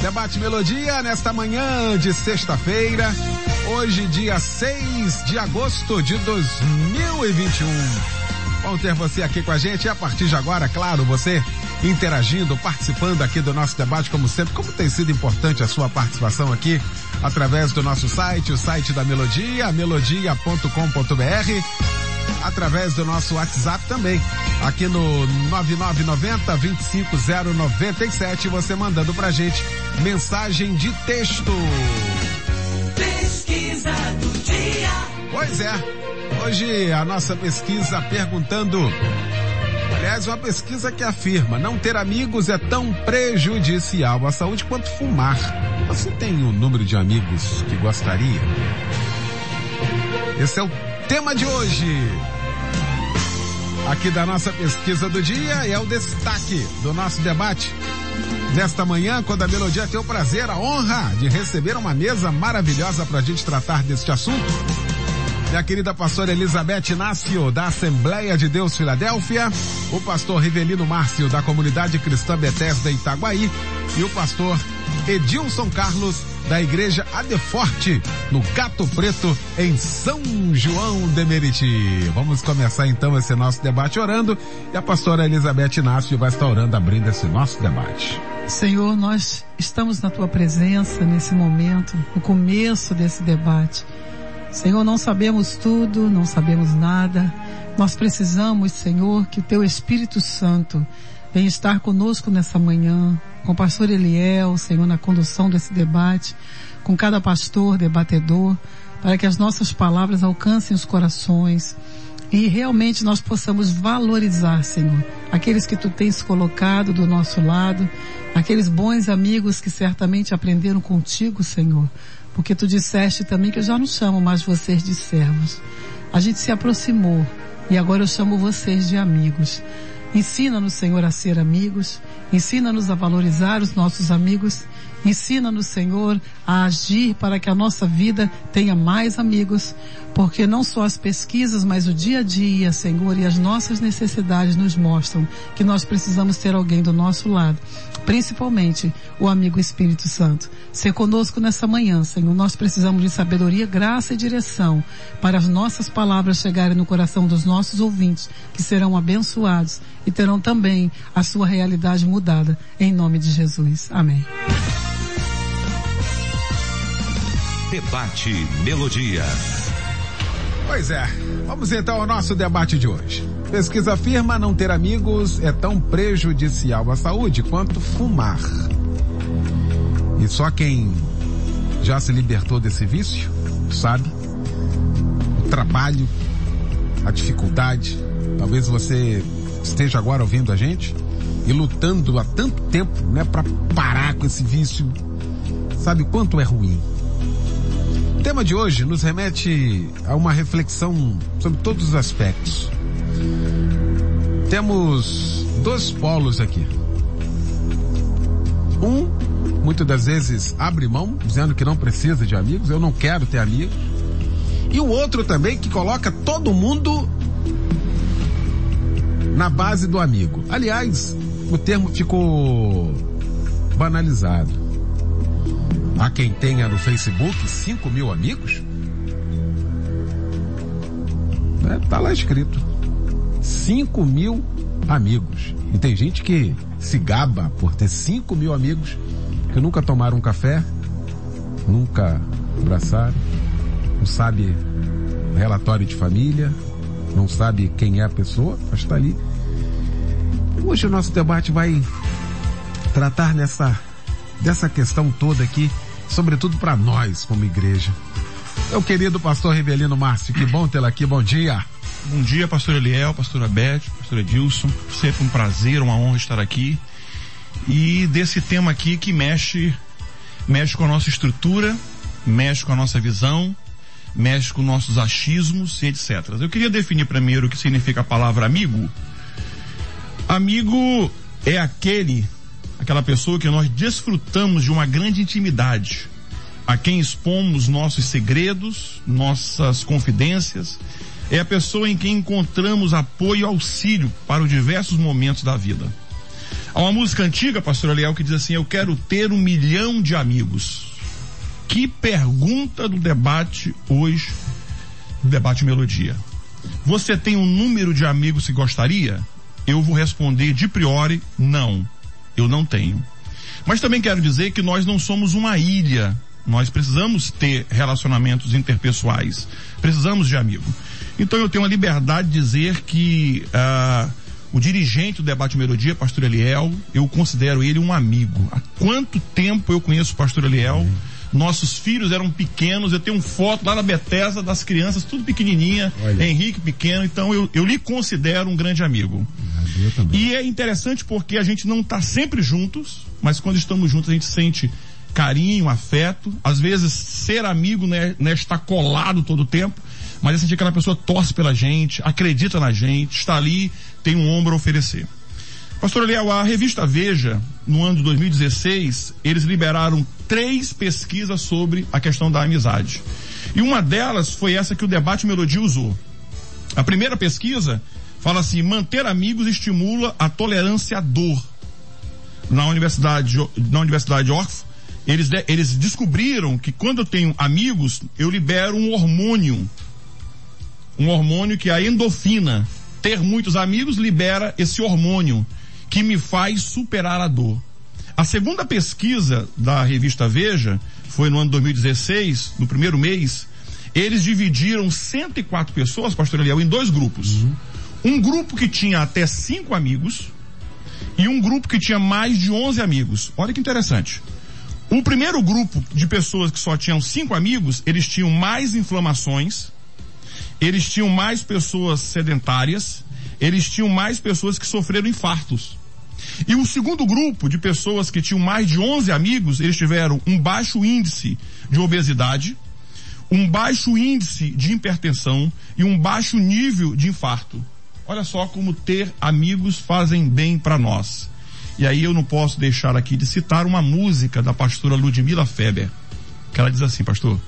Debate Melodia nesta manhã de sexta-feira, hoje dia 6 de agosto de 2021. Bom ter você aqui com a gente. E a partir de agora, claro, você interagindo, participando aqui do nosso debate, como sempre, como tem sido importante a sua participação aqui através do nosso site, o site da Melodia, melodia.com.br através do nosso WhatsApp também. Aqui no 9990 25097, você mandando pra gente mensagem de texto. Pesquisa do dia. Pois é. Hoje a nossa pesquisa perguntando Aliás, uma pesquisa que afirma não ter amigos é tão prejudicial à saúde quanto fumar. Você tem o um número de amigos que gostaria? Esse é o tema de hoje. Aqui da nossa pesquisa do dia é o destaque do nosso debate. Nesta manhã, quando a Melodia tem o prazer, a honra de receber uma mesa maravilhosa para a gente tratar deste assunto. Minha querida pastora Elizabeth Inácio, da Assembleia de Deus Filadélfia, o pastor Rivelino Márcio, da Comunidade Cristã Bethesda Itaguaí, e o pastor Edilson Carlos, da Igreja Adeforte, no Gato Preto, em São João de Meriti. Vamos começar então esse nosso debate orando e a pastora Elizabeth Inácio vai estar orando abrindo esse nosso debate. Senhor, nós estamos na tua presença nesse momento, no começo desse debate. Senhor, não sabemos tudo, não sabemos nada. Nós precisamos, Senhor, que o teu Espírito Santo venha estar conosco nessa manhã, com o pastor Eliel, Senhor, na condução desse debate, com cada pastor, debatedor, para que as nossas palavras alcancem os corações e realmente nós possamos valorizar, Senhor, aqueles que tu tens colocado do nosso lado, aqueles bons amigos que certamente aprenderam contigo, Senhor, porque tu disseste também que eu já não chamo mais vocês de servos. A gente se aproximou e agora eu chamo vocês de amigos. Ensina-nos, Senhor, a ser amigos. Ensina-nos a valorizar os nossos amigos. Ensina-nos, Senhor, a agir para que a nossa vida tenha mais amigos, porque não só as pesquisas, mas o dia a dia, Senhor, e as nossas necessidades nos mostram que nós precisamos ter alguém do nosso lado, principalmente o amigo Espírito Santo. Ser conosco nessa manhã, Senhor, nós precisamos de sabedoria, graça e direção para as nossas palavras chegarem no coração dos nossos ouvintes, que serão abençoados e terão também a sua realidade mudada, em nome de Jesus. Amém. Debate Melodia. Pois é, vamos então ao nosso debate de hoje. Pesquisa afirma não ter amigos é tão prejudicial à saúde quanto fumar. E só quem já se libertou desse vício sabe o trabalho, a dificuldade. Talvez você esteja agora ouvindo a gente e lutando há tanto tempo, né, para parar com esse vício. Sabe quanto é ruim? O tema de hoje nos remete a uma reflexão sobre todos os aspectos. Temos dois polos aqui. Um, muitas das vezes, abre mão, dizendo que não precisa de amigos, eu não quero ter amigos. E o outro também que coloca todo mundo na base do amigo. Aliás, o termo ficou banalizado. Há quem tenha no Facebook 5 mil amigos? É, tá lá escrito. 5 mil amigos. E tem gente que se gaba por ter 5 mil amigos que nunca tomaram um café, nunca abraçaram, sabe relatório de família, não sabe quem é a pessoa, mas está ali. Hoje o nosso debate vai tratar nessa, dessa questão toda aqui sobretudo para nós como igreja. Meu querido pastor Rivelino Márcio, que bom tê-lo aqui, bom dia. Bom dia, pastor Eliel, pastora Beth, pastor Edilson. Sempre um prazer, uma honra estar aqui. E desse tema aqui que mexe, mexe com a nossa estrutura, mexe com a nossa visão, mexe com nossos achismos e etc. Eu queria definir primeiro o que significa a palavra amigo. Amigo é aquele, aquela pessoa que nós desfrutamos de uma grande intimidade, a quem expomos nossos segredos, nossas confidências, é a pessoa em quem encontramos apoio e auxílio para os diversos momentos da vida. Há uma música antiga, pastor Leal, que diz assim: Eu quero ter um milhão de amigos. Que pergunta do debate hoje, do debate Melodia. Você tem um número de amigos que gostaria? Eu vou responder de priori, não. Eu não tenho. Mas também quero dizer que nós não somos uma ilha. Nós precisamos ter relacionamentos interpessoais. Precisamos de amigo. Então eu tenho a liberdade de dizer que uh, o dirigente do debate Melodia, pastor Eliel, eu considero ele um amigo. Há quanto tempo eu conheço o pastor Eliel? Uhum nossos filhos eram pequenos, eu tenho foto lá na Bethesda das crianças, tudo pequenininha, Olha. Henrique pequeno, então eu, eu lhe considero um grande amigo. E é interessante porque a gente não está sempre juntos, mas quando estamos juntos a gente sente carinho, afeto. Às vezes ser amigo né, né está colado todo o tempo, mas é sentir que aquela pessoa torce pela gente, acredita na gente, está ali, tem um ombro a oferecer. Pastor Eliel, a revista Veja, no ano de 2016, eles liberaram três pesquisas sobre a questão da amizade. E uma delas foi essa que o debate Melodia usou. A primeira pesquisa fala assim: manter amigos estimula a tolerância à dor. Na Universidade, na Universidade Oxford, eles, eles descobriram que quando eu tenho amigos, eu libero um hormônio. Um hormônio que é a endorfina. Ter muitos amigos libera esse hormônio que me faz superar a dor. A segunda pesquisa da revista Veja foi no ano 2016, no primeiro mês. Eles dividiram 104 pessoas, pastor Eliel, em dois grupos. Uhum. Um grupo que tinha até cinco amigos e um grupo que tinha mais de 11 amigos. Olha que interessante. O primeiro grupo de pessoas que só tinham cinco amigos, eles tinham mais inflamações, eles tinham mais pessoas sedentárias, eles tinham mais pessoas que sofreram infartos. E o segundo grupo de pessoas que tinham mais de 11 amigos, eles tiveram um baixo índice de obesidade, um baixo índice de hipertensão e um baixo nível de infarto. Olha só como ter amigos fazem bem para nós. E aí eu não posso deixar aqui de citar uma música da pastora Ludmila Feber, que ela diz assim, pastor: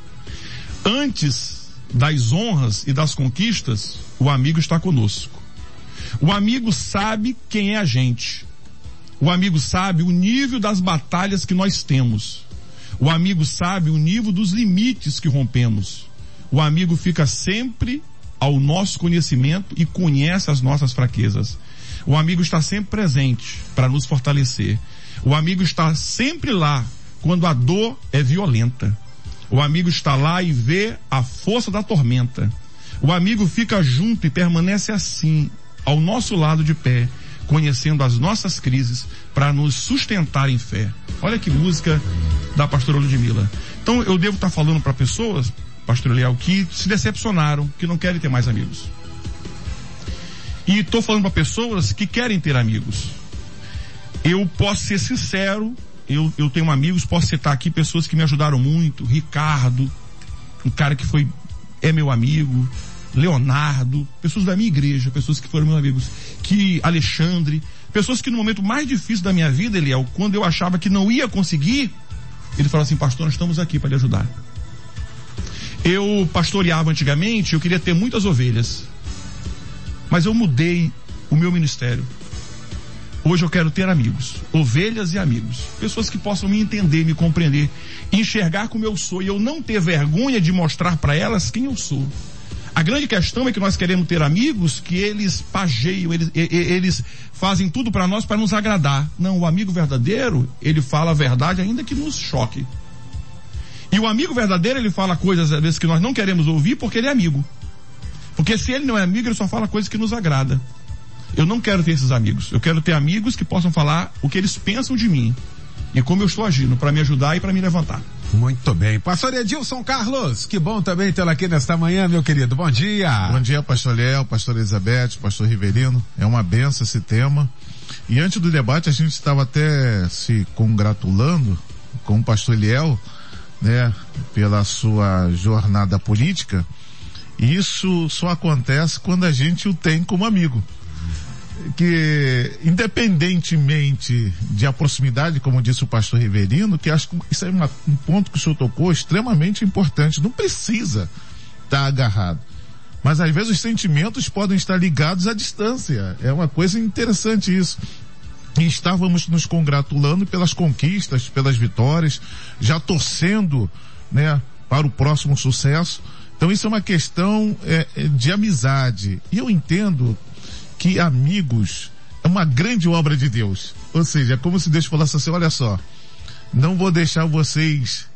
Antes das honras e das conquistas, o amigo está conosco. O amigo sabe quem é a gente. O amigo sabe o nível das batalhas que nós temos. O amigo sabe o nível dos limites que rompemos. O amigo fica sempre ao nosso conhecimento e conhece as nossas fraquezas. O amigo está sempre presente para nos fortalecer. O amigo está sempre lá quando a dor é violenta. O amigo está lá e vê a força da tormenta. O amigo fica junto e permanece assim, ao nosso lado de pé, conhecendo as nossas crises para nos sustentar em fé. Olha que música da pastora Ludmilla. Então eu devo estar falando para pessoas, pastor Leal, que se decepcionaram, que não querem ter mais amigos. E estou falando para pessoas que querem ter amigos. Eu posso ser sincero, eu, eu tenho amigos, posso citar aqui pessoas que me ajudaram muito, Ricardo, um cara que foi, é meu amigo, Leonardo, pessoas da minha igreja, pessoas que foram meus amigos, que Alexandre, pessoas que no momento mais difícil da minha vida, Eliel, quando eu achava que não ia conseguir, ele falou assim, pastor, nós estamos aqui para lhe ajudar. Eu pastoreava antigamente, eu queria ter muitas ovelhas, mas eu mudei o meu ministério. Hoje eu quero ter amigos, ovelhas e amigos, pessoas que possam me entender, me compreender, enxergar como eu sou e eu não ter vergonha de mostrar para elas quem eu sou. A grande questão é que nós queremos ter amigos que eles pageiam, eles, eles fazem tudo para nós para nos agradar. Não, o amigo verdadeiro, ele fala a verdade ainda que nos choque. E o amigo verdadeiro, ele fala coisas às vezes que nós não queremos ouvir porque ele é amigo. Porque se ele não é amigo, ele só fala coisas que nos agrada. Eu não quero ter esses amigos. Eu quero ter amigos que possam falar o que eles pensam de mim e como eu estou agindo para me ajudar e para me levantar. Muito bem. Pastor Edilson Carlos, que bom também tê-lo aqui nesta manhã, meu querido. Bom dia. Bom dia, pastor Léo, pastor Elizabeth, pastor Riverino. É uma benção esse tema. E antes do debate, a gente estava até se congratulando com o pastor Eliel, né, pela sua jornada política, isso só acontece quando a gente o tem como amigo. Que, independentemente de a proximidade, como disse o pastor Riverino, que acho que isso é uma, um ponto que o senhor tocou extremamente importante. Não precisa estar agarrado. Mas às vezes os sentimentos podem estar ligados à distância. É uma coisa interessante isso. E estávamos nos congratulando pelas conquistas, pelas vitórias, já torcendo, né, para o próximo sucesso. Então isso é uma questão é, é, de amizade. E eu entendo que amigos é uma grande obra de Deus. Ou seja, é como se Deus falasse assim, olha só, não vou deixar vocês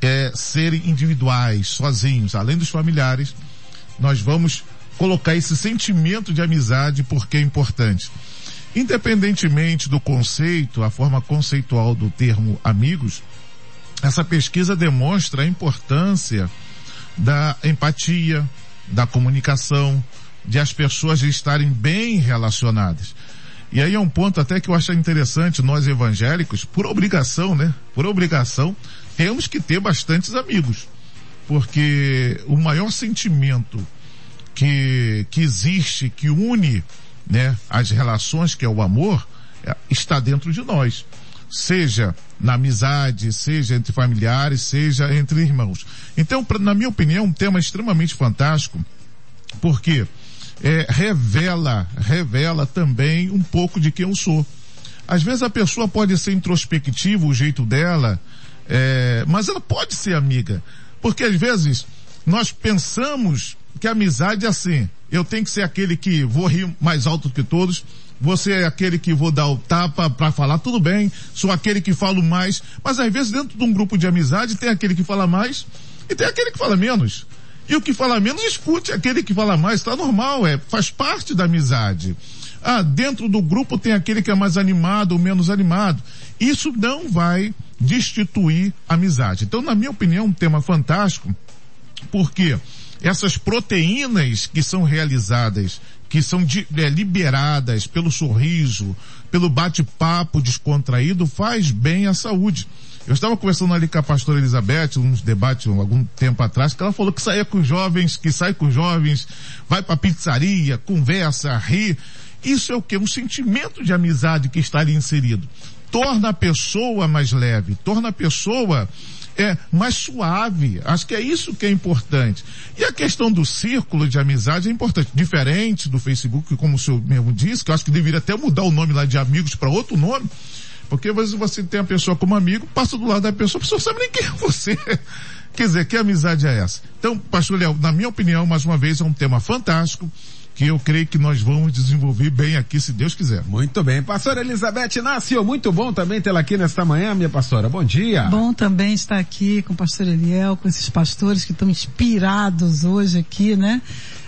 é, serem individuais, sozinhos, além dos familiares, nós vamos colocar esse sentimento de amizade porque é importante. Independentemente do conceito, a forma conceitual do termo amigos, essa pesquisa demonstra a importância da empatia, da comunicação, de as pessoas estarem bem relacionadas. E aí é um ponto até que eu acho interessante, nós evangélicos, por obrigação, né? Por obrigação, temos que ter bastantes amigos. Porque o maior sentimento que, que existe, que une né, as relações, que é o amor, é, está dentro de nós. Seja na amizade, seja entre familiares, seja entre irmãos. Então, pra, na minha opinião, um tema extremamente fantástico, porque é, revela, revela também um pouco de quem eu sou. Às vezes a pessoa pode ser introspectiva, o jeito dela, é, mas ela pode ser amiga. Porque às vezes nós pensamos que a amizade é assim. Eu tenho que ser aquele que vou rir mais alto que todos. Você é aquele que vou dar o tapa para falar, tudo bem. Sou aquele que falo mais. Mas às vezes dentro de um grupo de amizade tem aquele que fala mais e tem aquele que fala menos. E o que fala menos escute aquele que fala mais, está normal, é, faz parte da amizade. Ah, dentro do grupo tem aquele que é mais animado ou menos animado. Isso não vai destituir a amizade. Então, na minha opinião, um tema fantástico, porque essas proteínas que são realizadas, que são de, é, liberadas pelo sorriso, pelo bate-papo descontraído, faz bem à saúde. Eu estava conversando ali com a pastora Elizabeth, uns debates algum tempo atrás, que ela falou que saía com jovens, que sai com jovens, vai para pizzaria, conversa, ri. Isso é o que? Um sentimento de amizade que está ali inserido. Torna a pessoa mais leve, torna a pessoa é mais suave. Acho que é isso que é importante. E a questão do círculo de amizade é importante. Diferente do Facebook, como o senhor mesmo disse, que eu acho que deveria até mudar o nome lá de amigos para outro nome. Porque às vezes você tem a pessoa como amigo, passa do lado da pessoa, a pessoa sabe nem quem é você. Quer dizer, que amizade é essa? Então, pastor Léo, na minha opinião, mais uma vez, é um tema fantástico que eu creio que nós vamos desenvolver bem aqui, se Deus quiser. Muito bem. Pastora Elizabeth Inácio, muito bom também tê-la aqui nesta manhã, minha pastora. Bom dia. Bom também estar aqui com o pastor Eliel, com esses pastores que estão inspirados hoje aqui, né?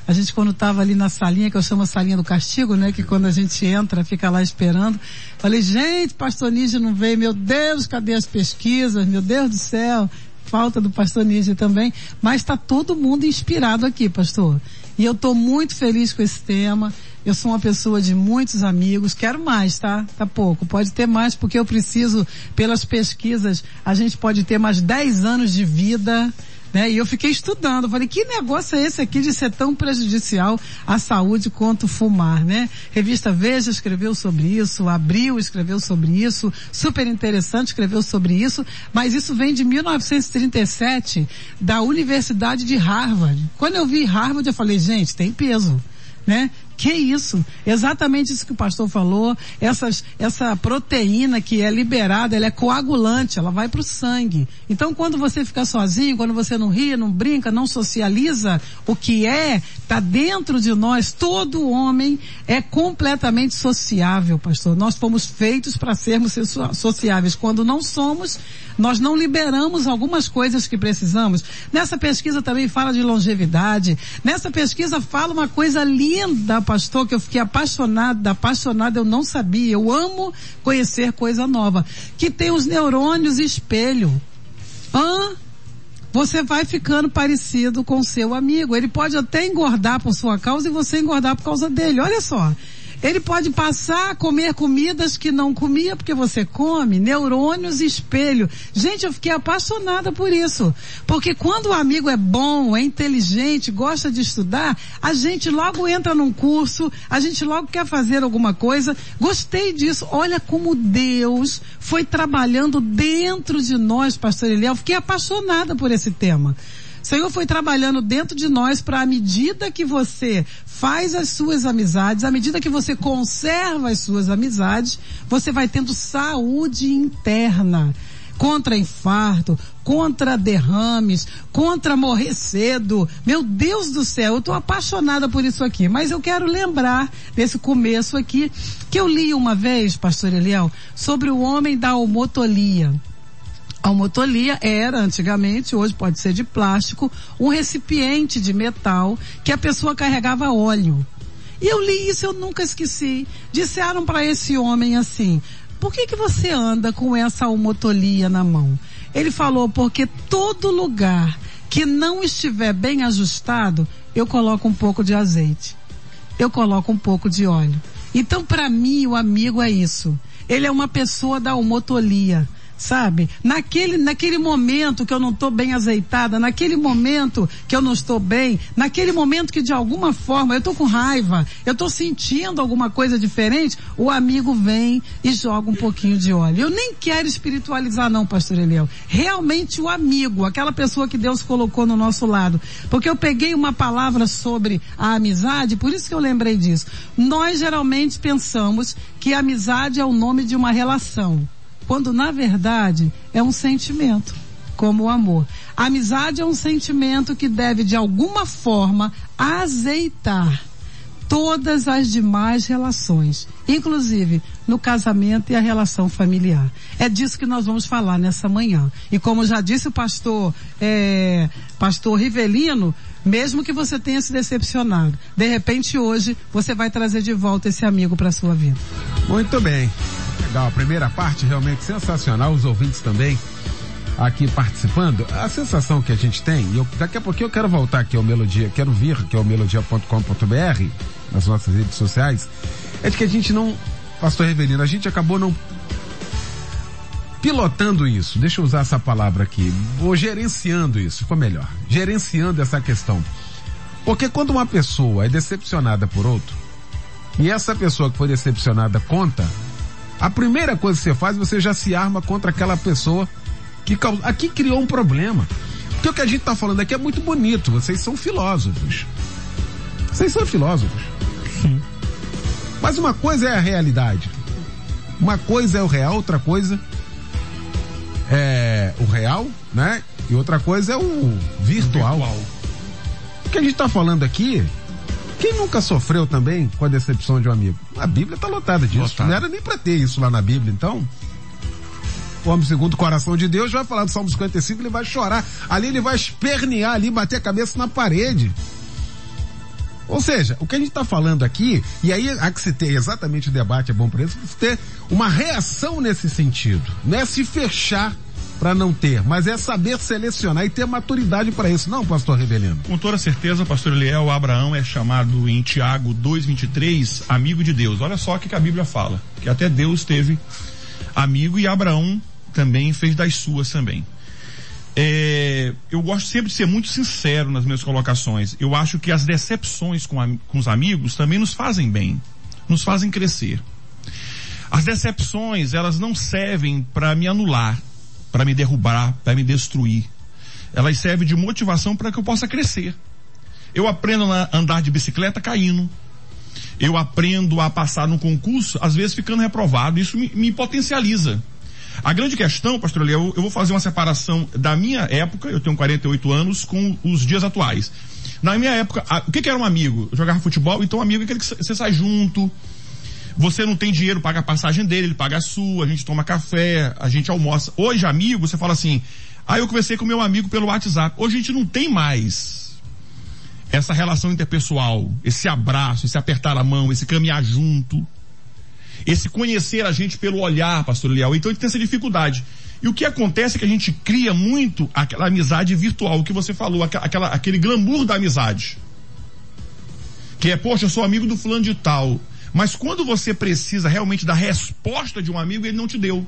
A gente quando estava ali na salinha, que eu chamo a salinha do castigo, né? Que quando a gente entra, fica lá esperando. Falei, gente, pastor Nígia não veio, meu Deus, cadê as pesquisas? Meu Deus do céu. Falta do pastor Nígia também. Mas está todo mundo inspirado aqui, pastor. E eu estou muito feliz com esse tema. Eu sou uma pessoa de muitos amigos, quero mais, tá? Tá pouco. Pode ter mais porque eu preciso, pelas pesquisas, a gente pode ter mais 10 anos de vida né? E eu fiquei estudando, falei, que negócio é esse aqui de ser tão prejudicial à saúde quanto fumar, né? Revista Veja escreveu sobre isso, Abril escreveu sobre isso, super interessante escreveu sobre isso, mas isso vem de 1937 da Universidade de Harvard. Quando eu vi Harvard eu falei, gente, tem peso né? Que isso? Exatamente isso que o pastor falou. Essas, essa proteína que é liberada, ela é coagulante, ela vai para o sangue. Então, quando você fica sozinho, quando você não ri, não brinca, não socializa, o que é, está dentro de nós. Todo homem é completamente sociável, pastor. Nós fomos feitos para sermos sociáveis. Quando não somos, nós não liberamos algumas coisas que precisamos. Nessa pesquisa também fala de longevidade. Nessa pesquisa fala uma coisa linda, pastor, que eu fiquei apaixonada, apaixonada, eu não sabia. Eu amo conhecer coisa nova. Que tem os neurônios espelho. Hã? Você vai ficando parecido com seu amigo. Ele pode até engordar por sua causa e você engordar por causa dele. Olha só. Ele pode passar a comer comidas que não comia porque você come, neurônios espelho. Gente, eu fiquei apaixonada por isso. Porque quando o amigo é bom, é inteligente, gosta de estudar, a gente logo entra num curso, a gente logo quer fazer alguma coisa. Gostei disso. Olha como Deus foi trabalhando dentro de nós, pastor Eliel. Fiquei apaixonada por esse tema. Senhor foi trabalhando dentro de nós para à medida que você faz as suas amizades, à medida que você conserva as suas amizades, você vai tendo saúde interna contra infarto, contra derrames, contra morrer cedo. Meu Deus do céu, eu estou apaixonada por isso aqui. Mas eu quero lembrar desse começo aqui que eu li uma vez, pastor Eliel, sobre o homem da homotolia. A homotolia era, antigamente, hoje pode ser de plástico, um recipiente de metal que a pessoa carregava óleo. E eu li isso, eu nunca esqueci. Disseram para esse homem assim, por que que você anda com essa homotolia na mão? Ele falou, porque todo lugar que não estiver bem ajustado, eu coloco um pouco de azeite. Eu coloco um pouco de óleo. Então, para mim, o amigo é isso. Ele é uma pessoa da homotolia sabe? Naquele, naquele momento que eu não estou bem azeitada, naquele momento que eu não estou bem, naquele momento que de alguma forma eu estou com raiva, eu estou sentindo alguma coisa diferente, o amigo vem e joga um pouquinho de óleo. Eu nem quero espiritualizar não, pastor Eliel. Realmente o amigo, aquela pessoa que Deus colocou no nosso lado. Porque eu peguei uma palavra sobre a amizade, por isso que eu lembrei disso. Nós geralmente pensamos que amizade é o nome de uma relação quando na verdade é um sentimento, como o amor. A amizade é um sentimento que deve de alguma forma azeitar todas as demais relações, inclusive no casamento e a relação familiar. É disso que nós vamos falar nessa manhã. E como já disse o pastor, é, pastor Rivelino, mesmo que você tenha se decepcionado, de repente hoje você vai trazer de volta esse amigo para sua vida. Muito bem. Legal, a primeira parte realmente sensacional, os ouvintes também aqui participando. A sensação que a gente tem, e daqui a pouquinho eu quero voltar aqui ao Melodia, quero vir que é o melodia.com.br, nas nossas redes sociais, é de que a gente não, pastor Reverino, a gente acabou não pilotando isso, deixa eu usar essa palavra aqui, ou gerenciando isso, ficou melhor, gerenciando essa questão. Porque quando uma pessoa é decepcionada por outro, e essa pessoa que foi decepcionada conta, a primeira coisa que você faz, você já se arma contra aquela pessoa que aqui criou um problema. Porque o que a gente está falando aqui é muito bonito. Vocês são filósofos. Vocês são filósofos. Sim. Mas uma coisa é a realidade. Uma coisa é o real, outra coisa é o real, né? E outra coisa é o virtual. virtual. O que a gente está falando aqui quem nunca sofreu também com a decepção de um amigo? A Bíblia está lotada disso. Lotada. Não era nem para ter isso lá na Bíblia, então. O homem segundo o coração de Deus vai falar do Salmo 55, ele vai chorar. Ali ele vai espernear ali, bater a cabeça na parede. Ou seja, o que a gente está falando aqui, e aí há que se ter exatamente o debate, é bom para isso, ter uma reação nesse sentido. Não é se fechar para não ter, mas é saber selecionar e ter maturidade para isso, não, pastor Rebelino? Com toda certeza, pastor Eliel, Abraão é chamado em Tiago 2:23 amigo de Deus. Olha só o que a Bíblia fala, que até Deus teve amigo e Abraão também fez das suas também. É, eu gosto sempre de ser muito sincero nas minhas colocações. Eu acho que as decepções com, com os amigos também nos fazem bem, nos fazem crescer. As decepções, elas não servem para me anular, para me derrubar, para me destruir. Elas servem de motivação para que eu possa crescer. Eu aprendo a andar de bicicleta caindo. Eu aprendo a passar no concurso, às vezes ficando reprovado. Isso me, me potencializa. A grande questão, pastor Léo, eu vou fazer uma separação da minha época, eu tenho 48 anos, com os dias atuais. Na minha época, a, o que, que, era um amigo? Eu jogava futebol, então um amigo é aquele que você sai junto, você não tem dinheiro, paga a passagem dele, ele paga a sua, a gente toma café, a gente almoça. Hoje, amigo, você fala assim, ah, eu conversei com meu amigo pelo WhatsApp. Hoje a gente não tem mais essa relação interpessoal, esse abraço, esse apertar a mão, esse caminhar junto, esse conhecer a gente pelo olhar, pastor Leal. Então ele tem essa dificuldade. E o que acontece é que a gente cria muito aquela amizade virtual, o que você falou, aquela, aquele glamour da amizade. Que é, poxa, eu sou amigo do fulano de tal. Mas quando você precisa realmente da resposta de um amigo, ele não te deu.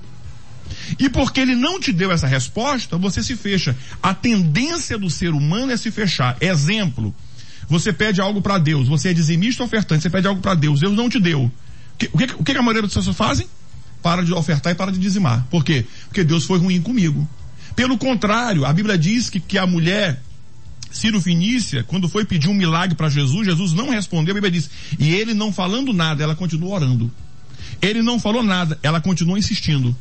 E porque ele não te deu essa resposta, você se fecha. A tendência do ser humano é se fechar. Exemplo, você pede algo para Deus, você é dizimista ofertante, você pede algo para Deus, Deus não te deu. O que, o que a maioria das pessoas fazem? Para de ofertar e para de dizimar. Por quê? Porque Deus foi ruim comigo. Pelo contrário, a Bíblia diz que, que a mulher Ciro Finícia, quando foi pedir um milagre para Jesus, Jesus não respondeu, a Bíblia diz, e ele não falando nada, ela continuou orando. Ele não falou nada, ela continuou insistindo.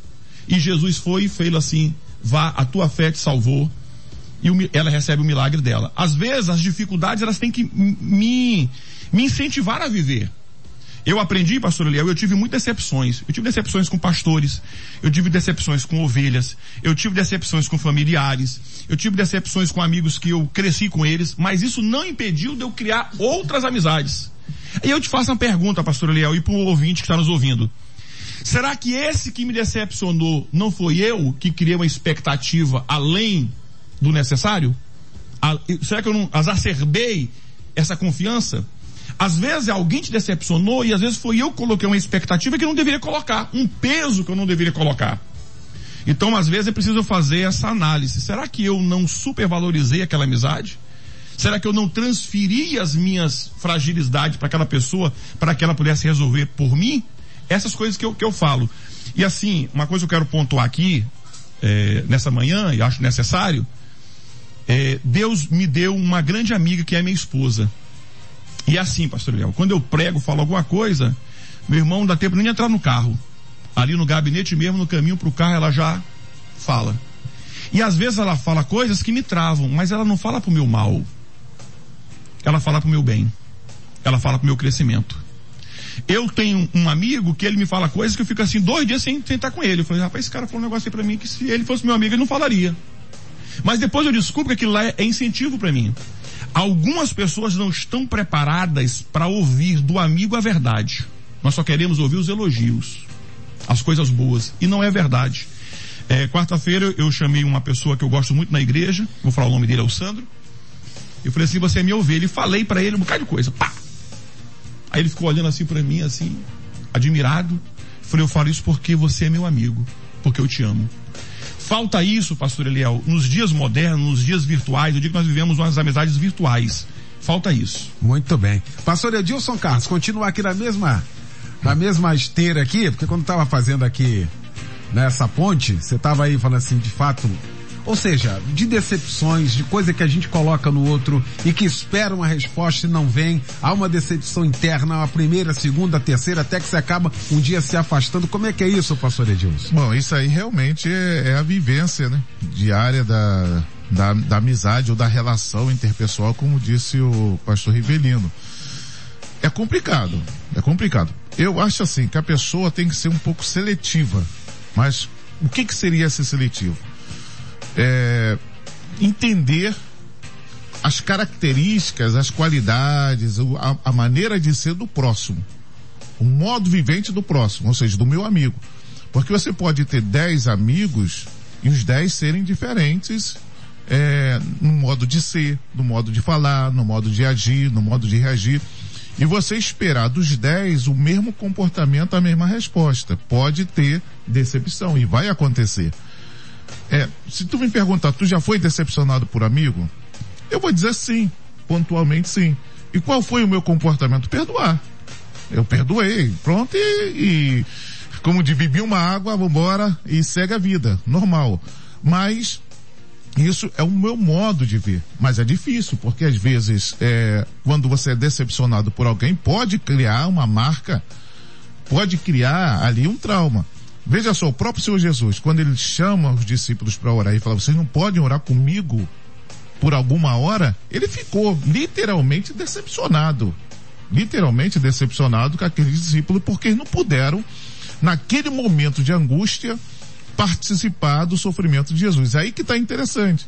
E Jesus foi e fez assim, vá, a tua fé te salvou. E ela recebe o milagre dela. Às vezes, as dificuldades, elas têm que me, me incentivar a viver. Eu aprendi, pastor Eliel, eu tive muitas decepções. Eu tive decepções com pastores, eu tive decepções com ovelhas, eu tive decepções com familiares, eu tive decepções com amigos que eu cresci com eles, mas isso não impediu de eu criar outras amizades. E eu te faço uma pergunta, pastor Eliel, e para o ouvinte que está nos ouvindo. Será que esse que me decepcionou não foi eu que criei uma expectativa além do necessário? será que eu não exacerbei essa confiança? Às vezes alguém te decepcionou e às vezes foi eu que coloquei uma expectativa que eu não deveria colocar, um peso que eu não deveria colocar. Então, às vezes é preciso fazer essa análise. Será que eu não supervalorizei aquela amizade? Será que eu não transferi as minhas fragilidades para aquela pessoa para que ela pudesse resolver por mim? Essas coisas que eu, que eu falo. E assim, uma coisa que eu quero pontuar aqui, é, nessa manhã, e acho necessário, é, Deus me deu uma grande amiga que é minha esposa. E assim, pastor Léo, quando eu prego, falo alguma coisa, meu irmão não dá tempo nem de entrar no carro. Ali no gabinete mesmo, no caminho para o carro, ela já fala. E às vezes ela fala coisas que me travam, mas ela não fala para o meu mal. Ela fala para o meu bem. Ela fala para o meu crescimento. Eu tenho um amigo que ele me fala coisas que eu fico assim dois dias sem, estar com ele. Eu falei, rapaz, esse cara falou um negócio aí para mim que se ele fosse meu amigo ele não falaria. Mas depois eu descubro que aquilo lá é incentivo para mim. Algumas pessoas não estão preparadas para ouvir do amigo a verdade. Nós só queremos ouvir os elogios, as coisas boas. E não é verdade. É, Quarta-feira eu chamei uma pessoa que eu gosto muito na igreja, vou falar o nome dele, é o Sandro. Eu falei assim, você é minha ovelha. E falei para ele um bocado de coisa. Pá! Aí ele ficou olhando assim para mim, assim, admirado. Falei, eu falo isso porque você é meu amigo, porque eu te amo. Falta isso, pastor Eliel, nos dias modernos, nos dias virtuais, eu digo que nós vivemos umas amizades virtuais. Falta isso. Muito bem. Pastor Edilson Carlos, continua aqui na mesma, na mesma esteira aqui, porque quando estava fazendo aqui nessa ponte, você estava aí falando assim, de fato, ou seja, de decepções, de coisa que a gente coloca no outro e que espera uma resposta e não vem. Há uma decepção interna, a primeira, a segunda, a terceira, até que você acaba um dia se afastando. Como é que é isso, pastor Edilson? Bom, isso aí realmente é, é a vivência, né? Diária da, da, da amizade ou da relação interpessoal, como disse o pastor Rivelino. É complicado, é complicado. Eu acho assim que a pessoa tem que ser um pouco seletiva. Mas o que que seria ser seletivo? É, entender as características, as qualidades, a, a, maneira de ser do próximo. O modo vivente do próximo, ou seja, do meu amigo. Porque você pode ter dez amigos e os dez serem diferentes é, no modo de ser, no modo de falar, no modo de agir, no modo de reagir. E você esperar dos dez o mesmo comportamento, a mesma resposta. Pode ter decepção e vai acontecer. É, se tu me perguntar, tu já foi decepcionado por amigo? Eu vou dizer sim, pontualmente sim. E qual foi o meu comportamento? Perdoar. Eu perdoei, pronto, e, e como de bebi uma água, vambora e segue a vida, normal. Mas isso é o meu modo de ver. Mas é difícil, porque às vezes, é, quando você é decepcionado por alguém, pode criar uma marca, pode criar ali um trauma. Veja só, o próprio Senhor Jesus, quando ele chama os discípulos para orar e fala, vocês não podem orar comigo por alguma hora, ele ficou literalmente decepcionado. Literalmente decepcionado com aqueles discípulos porque eles não puderam, naquele momento de angústia, participar do sofrimento de Jesus. Aí que está interessante.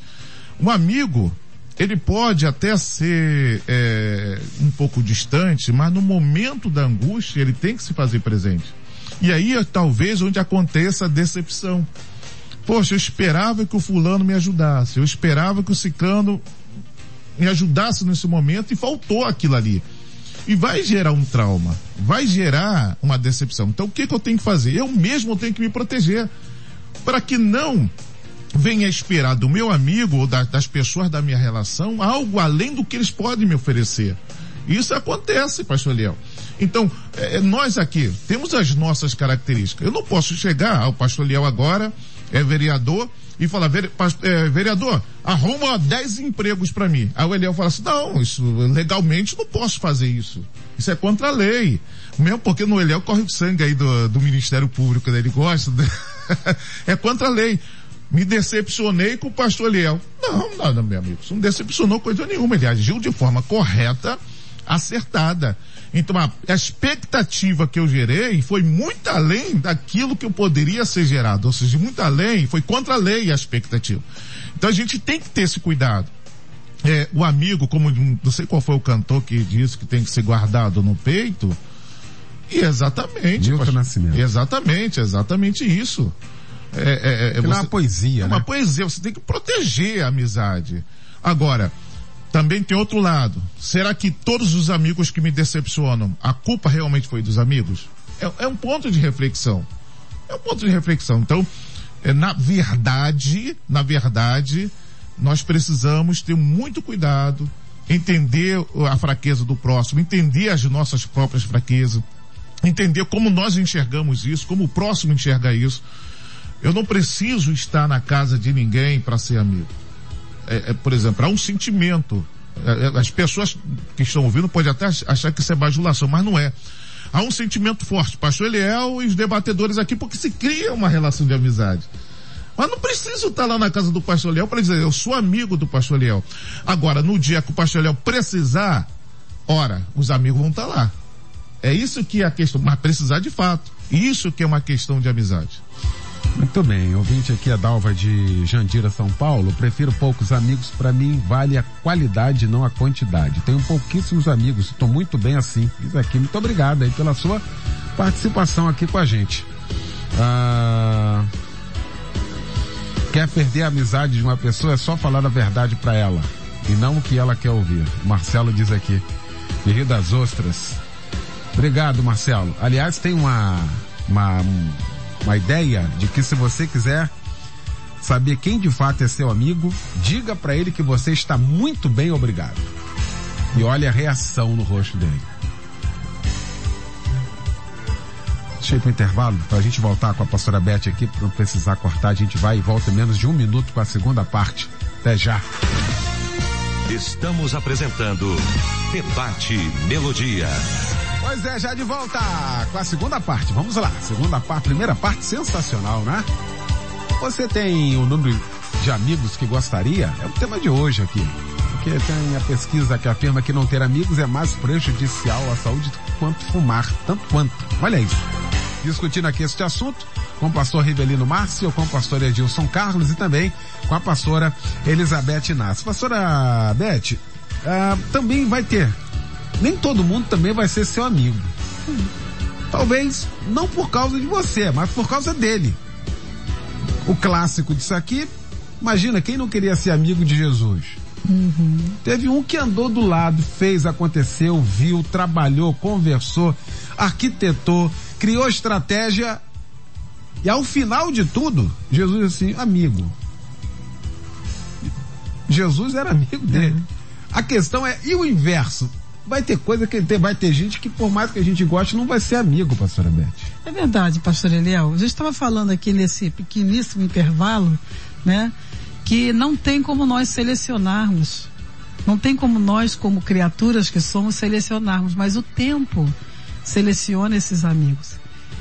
Um amigo, ele pode até ser é, um pouco distante, mas no momento da angústia ele tem que se fazer presente. E aí talvez onde aconteça a decepção. Poxa, eu esperava que o fulano me ajudasse, eu esperava que o ciclano me ajudasse nesse momento e faltou aquilo ali. E vai gerar um trauma, vai gerar uma decepção. Então o que, que eu tenho que fazer? Eu mesmo tenho que me proteger para que não venha esperar do meu amigo ou da, das pessoas da minha relação algo além do que eles podem me oferecer. Isso acontece, pastor Leão. Então, é, nós aqui temos as nossas características. Eu não posso chegar ao pastor Leão agora, é vereador, e falar, é, vereador, arruma 10 empregos para mim. Aí o Eliel fala assim, não, isso legalmente não posso fazer isso. Isso é contra a lei. Mesmo porque no Eliel corre o sangue aí do, do Ministério Público, né? ele gosta. É contra a lei. Me decepcionei com o pastor Eliel. Não, não, meu amigo, isso não decepcionou coisa nenhuma. Ele agiu de forma correta, acertada. Então a, a expectativa que eu gerei foi muito além daquilo que eu poderia ser gerado. Ou seja, muito além, foi contra a lei a expectativa. Então a gente tem que ter esse cuidado. É, o amigo, como não sei qual foi o cantor que disse que tem que ser guardado no peito. E exatamente. Milton Nascimento. Exatamente, exatamente isso. É, é, é, você, é uma poesia, É né? uma poesia, você tem que proteger a amizade. Agora, também tem outro lado. Será que todos os amigos que me decepcionam, a culpa realmente foi dos amigos? É, é um ponto de reflexão. É um ponto de reflexão. Então, é, na verdade, na verdade, nós precisamos ter muito cuidado, entender a fraqueza do próximo, entender as nossas próprias fraquezas, entender como nós enxergamos isso, como o próximo enxerga isso. Eu não preciso estar na casa de ninguém para ser amigo é, é, por exemplo, há um sentimento. É, é, as pessoas que estão ouvindo podem até achar que isso é bajulação, mas não é. Há um sentimento forte. Pastor Eliel e os debatedores aqui, porque se cria uma relação de amizade. Mas não preciso estar lá na casa do pastor Eliel para dizer, eu sou amigo do pastor Eliel. Agora, no dia que o pastor Eliel precisar, ora, os amigos vão estar lá. É isso que é a questão, mas precisar de fato. Isso que é uma questão de amizade. Muito bem, ouvinte aqui a Dalva de Jandira, São Paulo. Prefiro poucos amigos, para mim vale a qualidade, não a quantidade. Tenho pouquíssimos amigos, estou muito bem assim. Diz aqui, muito obrigado aí pela sua participação aqui com a gente. Ah, quer perder a amizade de uma pessoa é só falar a verdade para ela e não o que ela quer ouvir. Marcelo diz aqui, de Rio das Ostras. Obrigado, Marcelo. Aliás, tem uma, uma uma ideia de que se você quiser saber quem de fato é seu amigo, diga para ele que você está muito bem, obrigado. E olha a reação no rosto dele. Deixa ir pro intervalo, para a gente voltar com a pastora Beth aqui, para não precisar cortar, a gente vai e volta em menos de um minuto com a segunda parte. Até já. Estamos apresentando Debate Melodia. Pois é, já de volta com a segunda parte. Vamos lá. Segunda parte, primeira parte sensacional, né? Você tem o número de amigos que gostaria? É o tema de hoje aqui. Porque tem a pesquisa que afirma que não ter amigos é mais prejudicial à saúde quanto fumar, tanto quanto. Olha isso. Discutindo aqui este assunto com o pastor Rivelino Márcio, com o pastor Edilson Carlos e também com a pastora Elizabeth Inácio. Pastora Beth, uh, também vai ter nem todo mundo também vai ser seu amigo. Talvez não por causa de você, mas por causa dele. O clássico disso aqui, imagina quem não queria ser amigo de Jesus. Uhum. Teve um que andou do lado, fez, aconteceu, viu, trabalhou, conversou, arquitetou, criou estratégia. E ao final de tudo, Jesus assim, amigo. Jesus era amigo dele. Uhum. A questão é, e o inverso? Vai ter coisa que vai ter gente que por mais que a gente goste não vai ser amigo, pastora Beth. É verdade, pastor Eliel. A gente estava falando aqui nesse pequeníssimo intervalo, né? Que não tem como nós selecionarmos. Não tem como nós, como criaturas que somos, selecionarmos, mas o tempo seleciona esses amigos.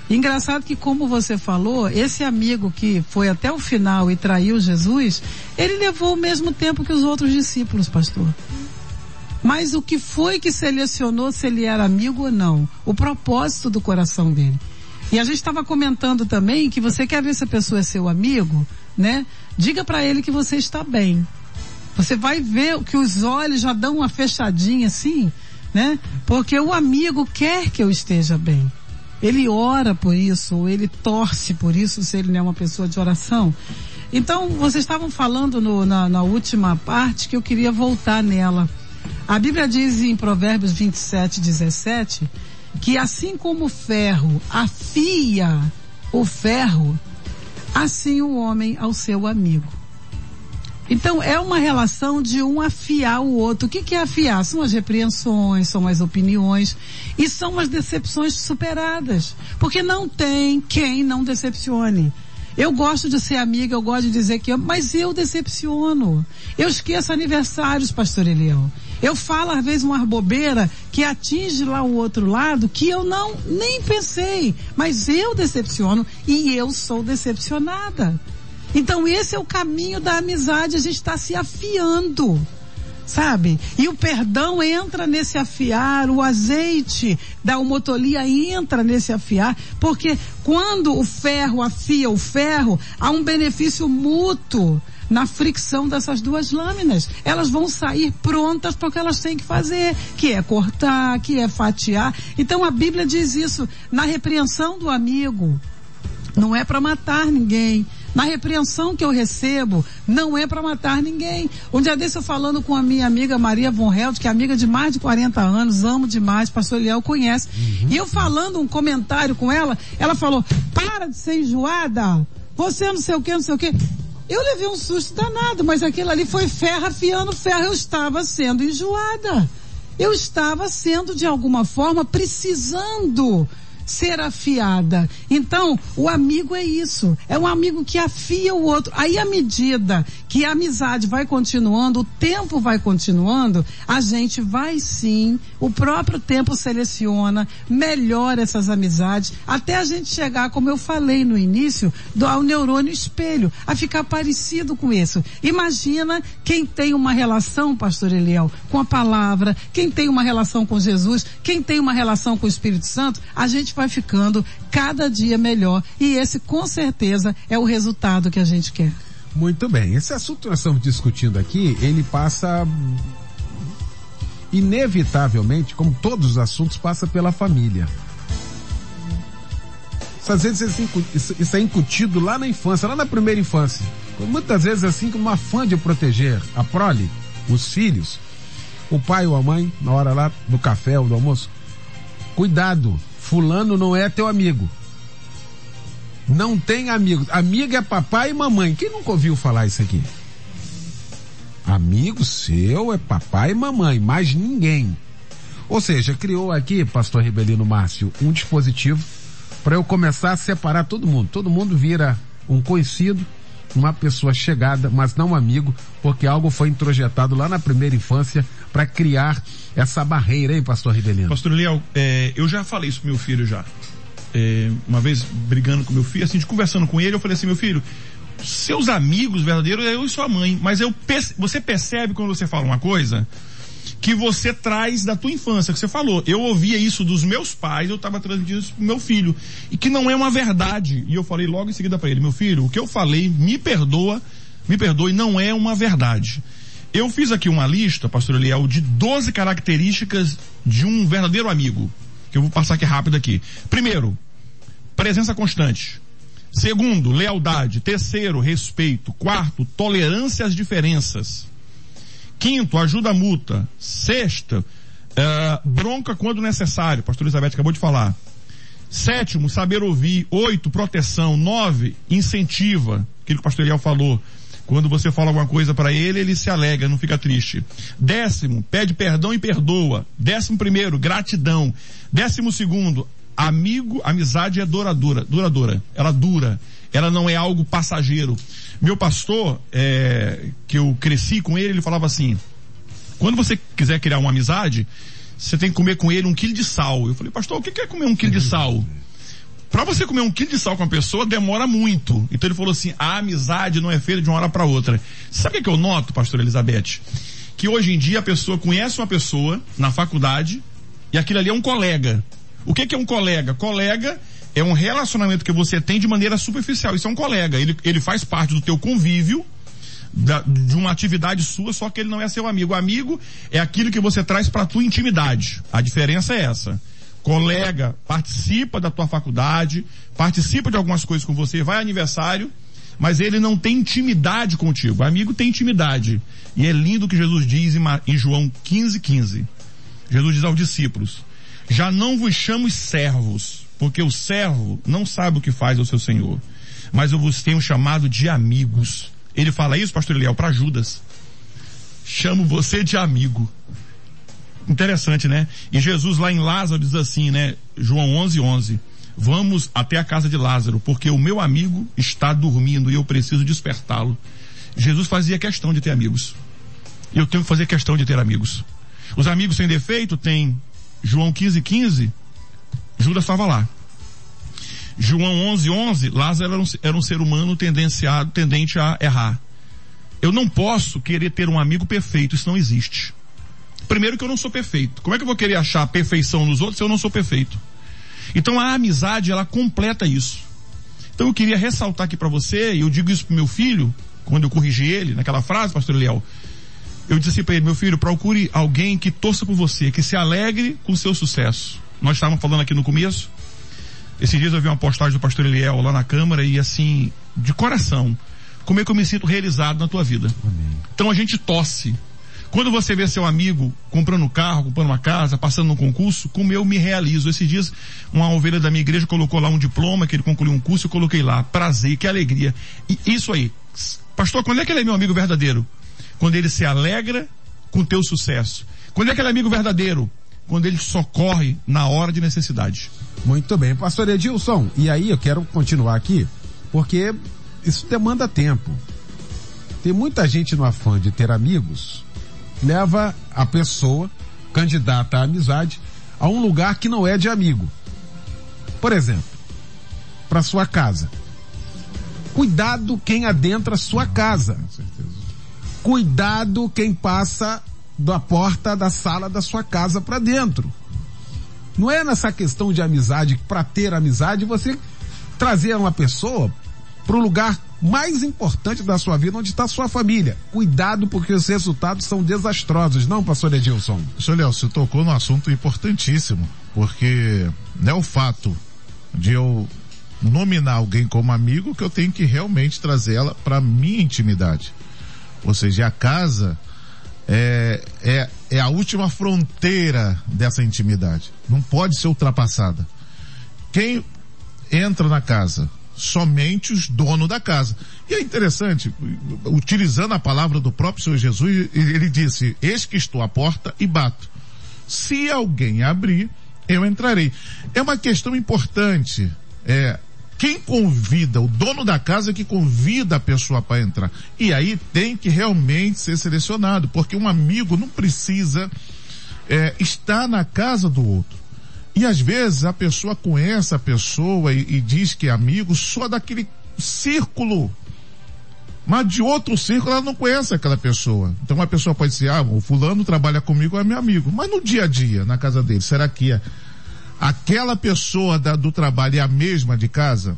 Engraçado que, como você falou, esse amigo que foi até o final e traiu Jesus, ele levou o mesmo tempo que os outros discípulos, pastor. Mas o que foi que selecionou se ele era amigo ou não? O propósito do coração dele. E a gente estava comentando também que você quer ver se a pessoa é seu amigo, né? Diga para ele que você está bem. Você vai ver que os olhos já dão uma fechadinha assim, né? Porque o amigo quer que eu esteja bem. Ele ora por isso, ou ele torce por isso, se ele não é uma pessoa de oração. Então, vocês estavam falando no, na, na última parte que eu queria voltar nela A Bíblia diz em Provérbios 27, 17, que assim como o ferro afia o ferro, assim o homem ao seu amigo. Então é uma relação de um afiar o outro. O que, que é afiar? São as repreensões, são as opiniões e são as decepções superadas. Porque não tem quem não decepcione. Eu gosto de ser amiga, eu gosto de dizer que eu, mas eu decepciono. Eu esqueço aniversários, pastor Eliel. Eu falo às vezes uma bobeira que atinge lá o outro lado que eu não nem pensei, mas eu decepciono e eu sou decepcionada. Então esse é o caminho da amizade, a gente está se afiando. Sabe? E o perdão entra nesse afiar, o azeite da homotolia entra nesse afiar, porque quando o ferro afia o ferro, há um benefício mútuo na fricção dessas duas lâminas. Elas vão sair prontas para o que elas têm que fazer, que é cortar, que é fatiar. Então a Bíblia diz isso na repreensão do amigo. Não é para matar ninguém, na repreensão que eu recebo, não é para matar ninguém. Um dia desse eu falando com a minha amiga Maria Von Held, que é amiga de mais de 40 anos, amo demais, pastor Eliel conhece. Uhum. E eu falando um comentário com ela, ela falou, para de ser enjoada, você não sei o que, não sei o que. Eu levei um susto danado, mas aquilo ali foi ferro afiando ferro, eu estava sendo enjoada. Eu estava sendo de alguma forma precisando ser afiada. Então, o amigo é isso. É um amigo que afia o outro. Aí, à medida que a amizade vai continuando, o tempo vai continuando, a gente vai sim, o próprio tempo seleciona, melhora essas amizades, até a gente chegar, como eu falei no início, do, ao neurônio espelho, a ficar parecido com isso. Imagina quem tem uma relação, pastor Eliel, com a palavra, quem tem uma relação com Jesus, quem tem uma relação com o Espírito Santo, a gente vai ficando cada dia melhor e esse com certeza é o resultado que a gente quer. Muito bem. Esse assunto que nós estamos discutindo aqui, ele passa inevitavelmente, como todos os assuntos, passa pela família. Às vezes isso é incutido lá na infância, lá na primeira infância. Muitas vezes assim, como uma fã de proteger a prole, os filhos, o pai ou a mãe, na hora lá do café ou do almoço. Cuidado, fulano não é teu amigo. Não tem amigo. Amigo é papai e mamãe. Quem nunca ouviu falar isso aqui? Amigo seu é papai e mamãe, mais ninguém. Ou seja, criou aqui, pastor Ribelino Márcio, um dispositivo para eu começar a separar todo mundo. Todo mundo vira um conhecido, uma pessoa chegada, mas não um amigo, porque algo foi introjetado lá na primeira infância para criar essa barreira, hein, pastor Ribelino? Pastor Leal, é, eu já falei isso pro meu filho já é, uma vez brigando com meu filho, assim, de conversando com ele, eu falei assim, meu filho, seus amigos verdadeiros é eu e sua mãe, mas eu, você percebe quando você fala uma coisa que você traz da tua infância, que você falou. Eu ouvia isso dos meus pais, eu estava transmitindo isso pro meu filho. E que não é uma verdade. E eu falei logo em seguida para ele, meu filho, o que eu falei, me perdoa, me perdoe, não é uma verdade. Eu fiz aqui uma lista, pastor Eliel, de 12 características de um verdadeiro amigo. Que eu vou passar aqui rápido aqui. Primeiro, presença constante. Segundo, lealdade. Terceiro, respeito. Quarto, tolerância às diferenças. Quinto, ajuda mútua. Sexta, uh, bronca quando necessário. Pastor Elizabeth acabou de falar. Sétimo, saber ouvir. Oito, proteção. Nove, incentiva. Aquilo que o pastor Eliel falou. Quando você fala alguma coisa para ele, ele se alegra, não fica triste. Décimo, pede perdão e perdoa. Décimo primeiro, gratidão. Décimo segundo, Amigo, amizade é duradoura, duradoura. Ela dura. Ela não é algo passageiro. Meu pastor, é, que eu cresci com ele, ele falava assim: quando você quiser criar uma amizade, você tem que comer com ele um quilo de sal. Eu falei, pastor, o que é comer um quilo de sal? Para você comer um quilo de sal com uma pessoa, demora muito. Então ele falou assim: a amizade não é feita de uma hora para outra. Sabe o que eu noto, pastor Elizabeth? Que hoje em dia a pessoa conhece uma pessoa na faculdade e aquilo ali é um colega. O que, que é um colega? Colega é um relacionamento que você tem de maneira superficial. Isso é um colega. Ele, ele faz parte do teu convívio, da, de uma atividade sua, só que ele não é seu amigo. Amigo é aquilo que você traz para tua intimidade. A diferença é essa. Colega participa da tua faculdade, participa de algumas coisas com você, vai aniversário, mas ele não tem intimidade contigo. Amigo tem intimidade. E é lindo o que Jesus diz em João 15, 15. Jesus diz aos discípulos: Já não vos chamo servos, porque o servo não sabe o que faz ao seu senhor, mas eu vos tenho chamado de amigos. Ele fala isso, pastor Eliel, para Judas. Chamo você de amigo. Interessante, né? E Jesus lá em Lázaro diz assim, né? João 11, 11. Vamos até a casa de Lázaro, porque o meu amigo está dormindo e eu preciso despertá-lo. Jesus fazia questão de ter amigos. Eu tenho que fazer questão de ter amigos. Os amigos sem defeito tem João 15, 15. Judas estava lá. João 11, 11. Lázaro era um, era um ser humano tendenciado, tendente a errar. Eu não posso querer ter um amigo perfeito, isso não existe. Primeiro que eu não sou perfeito. Como é que eu vou querer achar perfeição nos outros se eu não sou perfeito? Então a amizade, ela completa isso. Então eu queria ressaltar aqui para você, e eu digo isso pro meu filho, quando eu corrigi ele, naquela frase, pastor Eliel, eu disse assim para ele, meu filho, procure alguém que torça por você, que se alegre com o seu sucesso. Nós estávamos falando aqui no começo, esses dias eu vi uma postagem do pastor Eliel lá na Câmara e assim, de coração, como é que eu me sinto realizado na tua vida. Amém. Então a gente tosse quando você vê seu amigo comprando um carro, comprando uma casa, passando num concurso, como eu me realizo. Esses dias, uma ovelha da minha igreja colocou lá um diploma, que ele concluiu um curso, eu coloquei lá. Prazer, que alegria. E isso aí. Pastor, quando é que ele é meu amigo verdadeiro? Quando ele se alegra com teu sucesso. Quando é que ele é amigo verdadeiro? Quando ele socorre na hora de necessidade. Muito bem. Pastor Edilson, e aí eu quero continuar aqui, porque isso demanda tempo. Tem muita gente no afã de ter amigos leva a pessoa, candidata à amizade, a um lugar que não é de amigo. Por exemplo, para sua casa. Cuidado quem adentra sua casa. Cuidado quem passa da porta da sala da sua casa para dentro. Não é nessa questão de amizade, para ter amizade, você trazer uma pessoa para o lugar mais importante da sua vida, onde está sua família. Cuidado porque os resultados são desastrosos, não, pastor Edilson? Senhor Léo, você tocou num assunto importantíssimo, porque não é o fato de eu nominar alguém como amigo que eu tenho que realmente trazê-la para minha intimidade. Ou seja, a casa é, é, é a última fronteira dessa intimidade. Não pode ser ultrapassada. Quem entra na casa somente os donos da casa. E é interessante, utilizando a palavra do próprio Senhor Jesus, ele disse, eis que estou à porta e bato. Se alguém abrir, eu entrarei. É uma questão importante. É, quem convida, o dono da casa é que convida a pessoa para entrar. E aí tem que realmente ser selecionado, porque um amigo não precisa é, estar na casa do outro. E às vezes a pessoa conhece a pessoa e, e diz que é amigo só daquele círculo. Mas de outro círculo ela não conhece aquela pessoa. Então uma pessoa pode dizer, ah, o fulano trabalha comigo, é meu amigo. Mas no dia a dia, na casa dele, será que é, aquela pessoa da, do trabalho é a mesma de casa?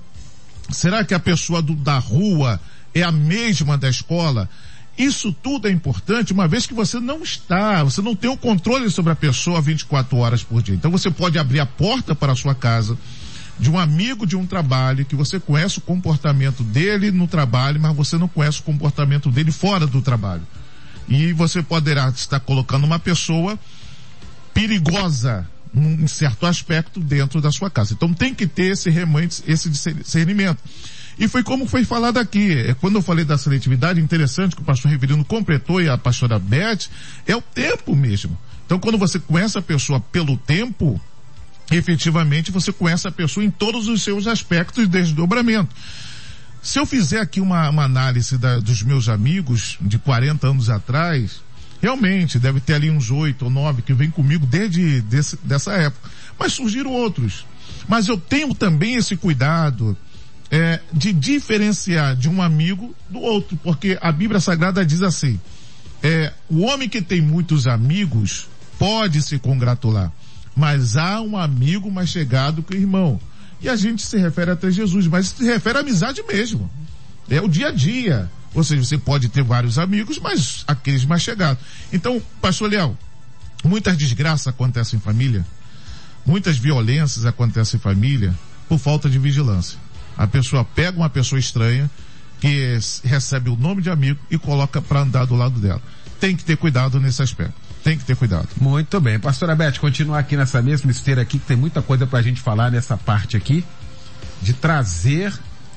Será que a pessoa do, da rua é a mesma da escola? Isso tudo é importante, uma vez que você não está, você não tem o controle sobre a pessoa 24 horas por dia. Então você pode abrir a porta para a sua casa de um amigo de um trabalho que você conhece o comportamento dele no trabalho, mas você não conhece o comportamento dele fora do trabalho. E você poderá estar colocando uma pessoa perigosa num certo aspecto dentro da sua casa. Então tem que ter esse remanente, esse discernimento. E foi como foi falado aqui. É, quando eu falei da seletividade, interessante que o pastor Reverendo completou e a pastora Beth, é o tempo mesmo. Então quando você conhece a pessoa pelo tempo, efetivamente você conhece a pessoa em todos os seus aspectos de desdobramento. Se eu fizer aqui uma, uma análise da, dos meus amigos de 40 anos atrás, realmente deve ter ali uns oito ou nove que vêm comigo desde desse, dessa época. Mas surgiram outros. Mas eu tenho também esse cuidado é, de diferenciar de um amigo do outro, porque a Bíblia Sagrada diz assim: é, o homem que tem muitos amigos pode se congratular, mas há um amigo mais chegado que o irmão. E a gente se refere até Jesus, mas se refere à amizade mesmo. É o dia a dia. Ou seja, você pode ter vários amigos, mas aqueles mais chegados. Então, pastor Leal, muitas desgraças acontecem em família, muitas violências acontecem em família por falta de vigilância. A pessoa pega uma pessoa estranha que recebe o nome de amigo e coloca para andar do lado dela. Tem que ter cuidado nesse aspecto. Tem que ter cuidado. Muito bem. Pastora Beth, continuar aqui nessa mesma esteira aqui, que tem muita coisa para a gente falar nessa parte aqui, de trazer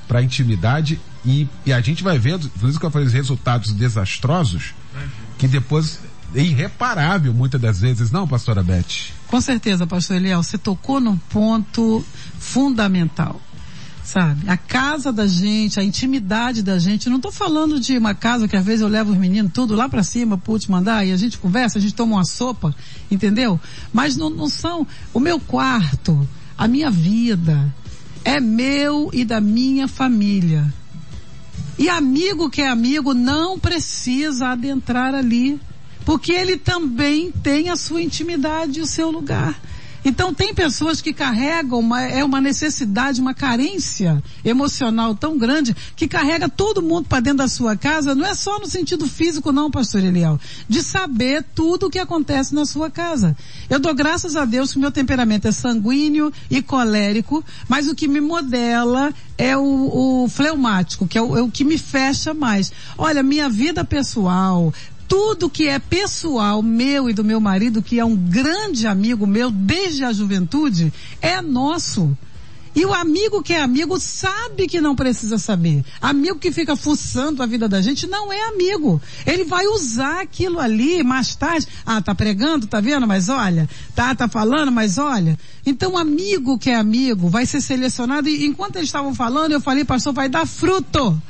para a intimidade e, e, a gente vai vendo, por isso que eu falei, os resultados desastrosos, que depois é irreparável muitas das vezes, não, pastora Beth? Com certeza, pastor Eliel, você tocou num ponto fundamental sabe? A casa da gente, a intimidade da gente. Não estou falando de uma casa que às vezes eu levo os meninos tudo lá para cima para último andar e a gente conversa, a gente toma uma sopa, entendeu? Mas não, não são o meu quarto, a minha vida é meu e da minha família. E amigo que é amigo não precisa adentrar ali, porque ele também tem a sua intimidade e o seu lugar. Então tem pessoas que carregam uma, é uma necessidade, uma carência emocional tão grande que carrega todo mundo para dentro da sua casa, não é só no sentido físico não, pastor Eliel, de saber tudo o que acontece na sua casa. Eu dou graças a Deus que meu temperamento é sanguíneo e colérico, mas o que me modela é o, o fleumático, que é o, é o que me fecha mais. Olha, minha vida pessoal, tudo que é pessoal meu e do meu marido, que é um grande amigo meu desde a juventude, é nosso. E o amigo que é amigo sabe que não precisa saber. Amigo que fica fuçando a vida da gente não é amigo. Ele vai usar aquilo ali mais tarde. Ah, tá pregando, tá vendo? Mas olha, tá, tá falando, mas olha. Então, amigo que é amigo vai ser selecionado e enquanto eles estavam falando, eu falei, pastor, vai dar fruto.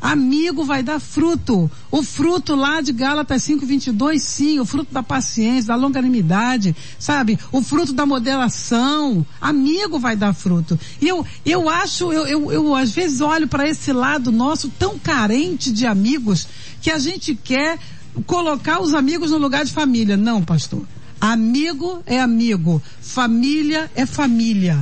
Amigo vai dar fruto. O fruto lá de Gálatas 5:22, sim, o fruto da paciência, da longanimidade, sabe? O fruto da moderação. Amigo vai dar fruto. E eu, eu acho, eu, eu, eu às vezes olho para esse lado nosso tão carente de amigos que a gente quer colocar os amigos no lugar de família. Não, pastor. Amigo é amigo, família é família.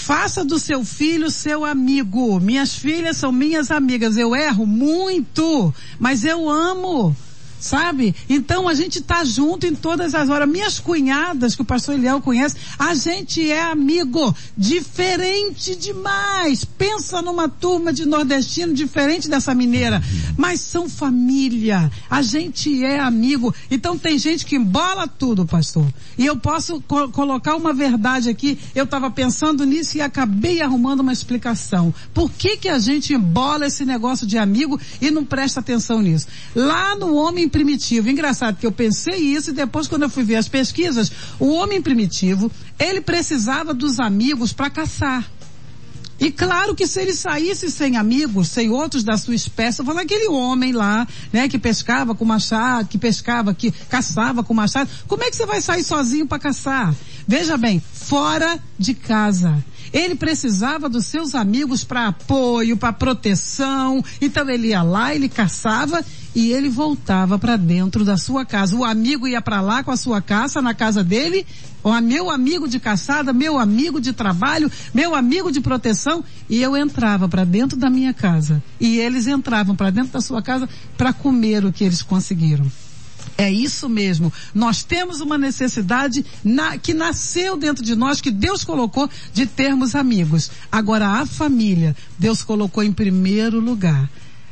Faça do seu filho seu amigo. Minhas filhas são minhas amigas. Eu erro muito, mas eu amo sabe? Então a gente tá junto em todas as horas. Minhas cunhadas, que o pastor Eliel conhece, a gente é amigo, diferente demais. Pensa numa turma de nordestino diferente dessa mineira, mas são família. A gente é amigo. Então tem gente que embola tudo, pastor. E eu posso co colocar uma verdade aqui. Eu estava pensando nisso e acabei arrumando uma explicação. Por que que a gente embola esse negócio de amigo e não presta atenção nisso? Lá no homem primitivo. Engraçado que eu pensei isso e depois quando eu fui ver as pesquisas, o homem primitivo, ele precisava dos amigos para caçar. E claro que se ele saísse sem amigos, sem outros da sua espécie, falando aquele homem lá, né, que pescava com machado, que pescava, que caçava com machado, como é que você vai sair sozinho para caçar? Veja bem, fora de casa. Ele precisava dos seus amigos para apoio, para proteção. Então ele ia lá, ele caçava e ele voltava para dentro da sua casa. O amigo ia para lá com a sua caça na casa dele, o meu amigo de caçada, meu amigo de trabalho, meu amigo de proteção, e eu entrava para dentro da minha casa. E eles entravam para dentro da sua casa para comer o que eles conseguiram. É isso mesmo. Nós temos uma necessidade na, que nasceu dentro de nós, que Deus colocou de termos amigos. Agora a família, Deus colocou em primeiro lugar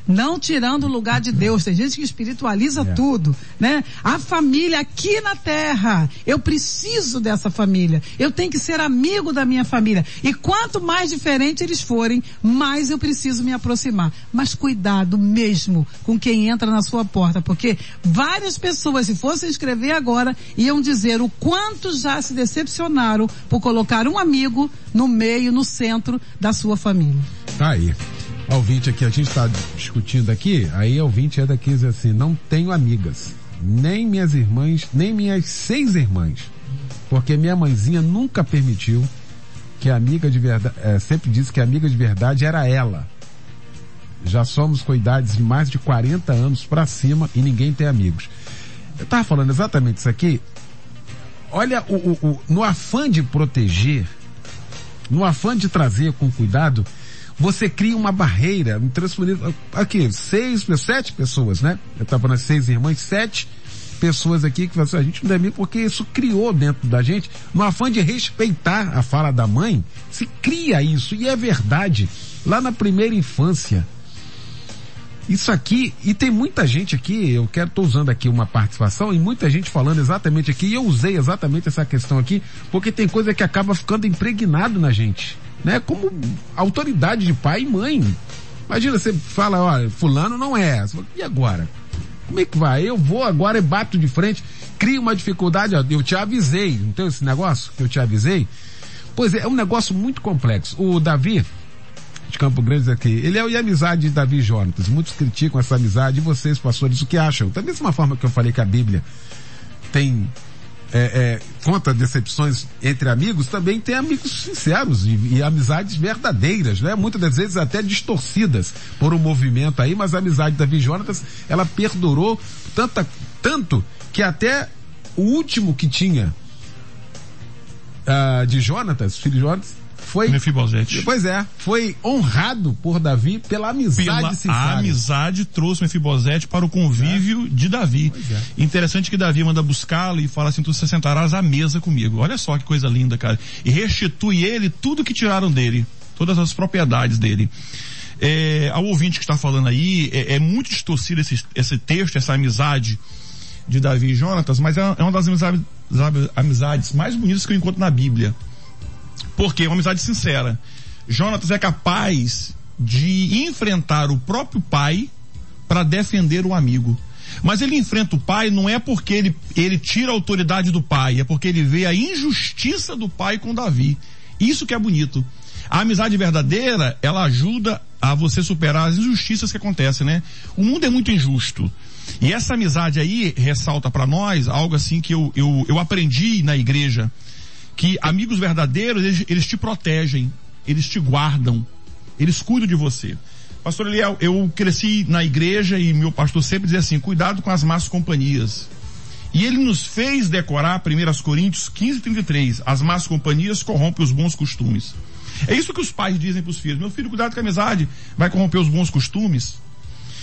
não tirando o lugar de Deus. Tem gente que espiritualiza é. tudo, né? A família aqui na terra, eu preciso dessa família. Eu tenho que ser amigo da minha família. E quanto mais diferente eles forem, mais eu preciso me aproximar. Mas cuidado mesmo com quem entra na sua porta, porque várias pessoas, se fossem escrever agora, iam dizer o quanto já se decepcionaram por colocar um amigo no meio, no centro da sua família. Tá aí ouvinte aqui, a gente está discutindo aqui, aí a ouvinte é daqui diz assim, não tenho amigas, nem minhas irmãs, nem minhas seis irmãs, porque minha mãezinha nunca permitiu que a amiga de verdade, é, sempre disse que a amiga de verdade era ela. Já somos com idades de mais de 40 anos para cima e ninguém tem amigos. Eu tava falando exatamente isso aqui. Olha, o, o, o, no afã de proteger, no afã de trazer com cuidado, você cria uma barreira, transferindo, aqui, seis, sete pessoas, né? Eu estava nas seis irmãs, sete pessoas aqui que assim, a gente não deve porque isso criou dentro da gente, no afã de respeitar a fala da mãe, se cria isso, e é verdade. Lá na primeira infância, Isso aqui, e tem muita gente aqui, eu quero, tô usando aqui uma participação, e muita gente falando exatamente aqui, e eu usei exatamente essa questão aqui, porque tem coisa que acaba ficando impregnado na gente, né? Como autoridade de pai e mãe. Imagina, você fala, olha, fulano não é. Fala, e agora? Como é que vai? Eu vou agora e bato de frente, crio uma dificuldade, ó, eu te avisei, não tem esse negócio que eu te avisei? Pois é, é um negócio muito complexo. O Davi, de Campo Grande aqui. Ele é o amizade de Davi e Jonatas. Muitos criticam essa amizade e vocês, pastores, o que acham? Da mesma forma que eu falei que a Bíblia tem é, é, conta decepções entre amigos, também tem amigos sinceros e, e, amizades verdadeiras, né? Muitas das vezes até distorcidas por um movimento aí, mas a amizade de Davi e Jonatas, ela perdurou tanta, tanto que até o último que tinha uh, de Jonatas, filho de Jonatas, foi. Mefibosete. Pois é, foi honrado por Davi pela amizade pela sincera. A amizade trouxe Mefibosete para o convívio é. de Davi. É. Interessante que Davi manda buscá-lo e fala assim: tu se sentarás à mesa comigo. Olha só que coisa linda, cara. E restitui ele tudo que tiraram dele, todas as propriedades dele. É, ao ouvinte que está falando aí, é, é muito distorcido esse, esse texto, essa amizade de Davi e Jonatas, mas é, é uma das amizades, amizades mais bonitas que eu encontro na Bíblia. Porque é uma amizade sincera. Jonatas é capaz de enfrentar o próprio pai para defender o amigo. Mas ele enfrenta o pai não é porque ele, ele tira a autoridade do pai, é porque ele vê a injustiça do pai com Davi. Isso que é bonito. A amizade verdadeira, ela ajuda a você superar as injustiças que acontecem, né? O mundo é muito injusto. E essa amizade aí ressalta para nós algo assim que eu, eu, eu aprendi na igreja que amigos verdadeiros, eles, eles te protegem, eles te guardam, eles cuidam de você. Pastor Eliel, eu cresci na igreja e meu pastor sempre dizia assim, cuidado com as más companhias. E ele nos fez decorar 1 Coríntios 15, 33. As más companhias corrompem os bons costumes. É isso que os pais dizem para os filhos. Meu filho, cuidado com a amizade, vai corromper os bons costumes.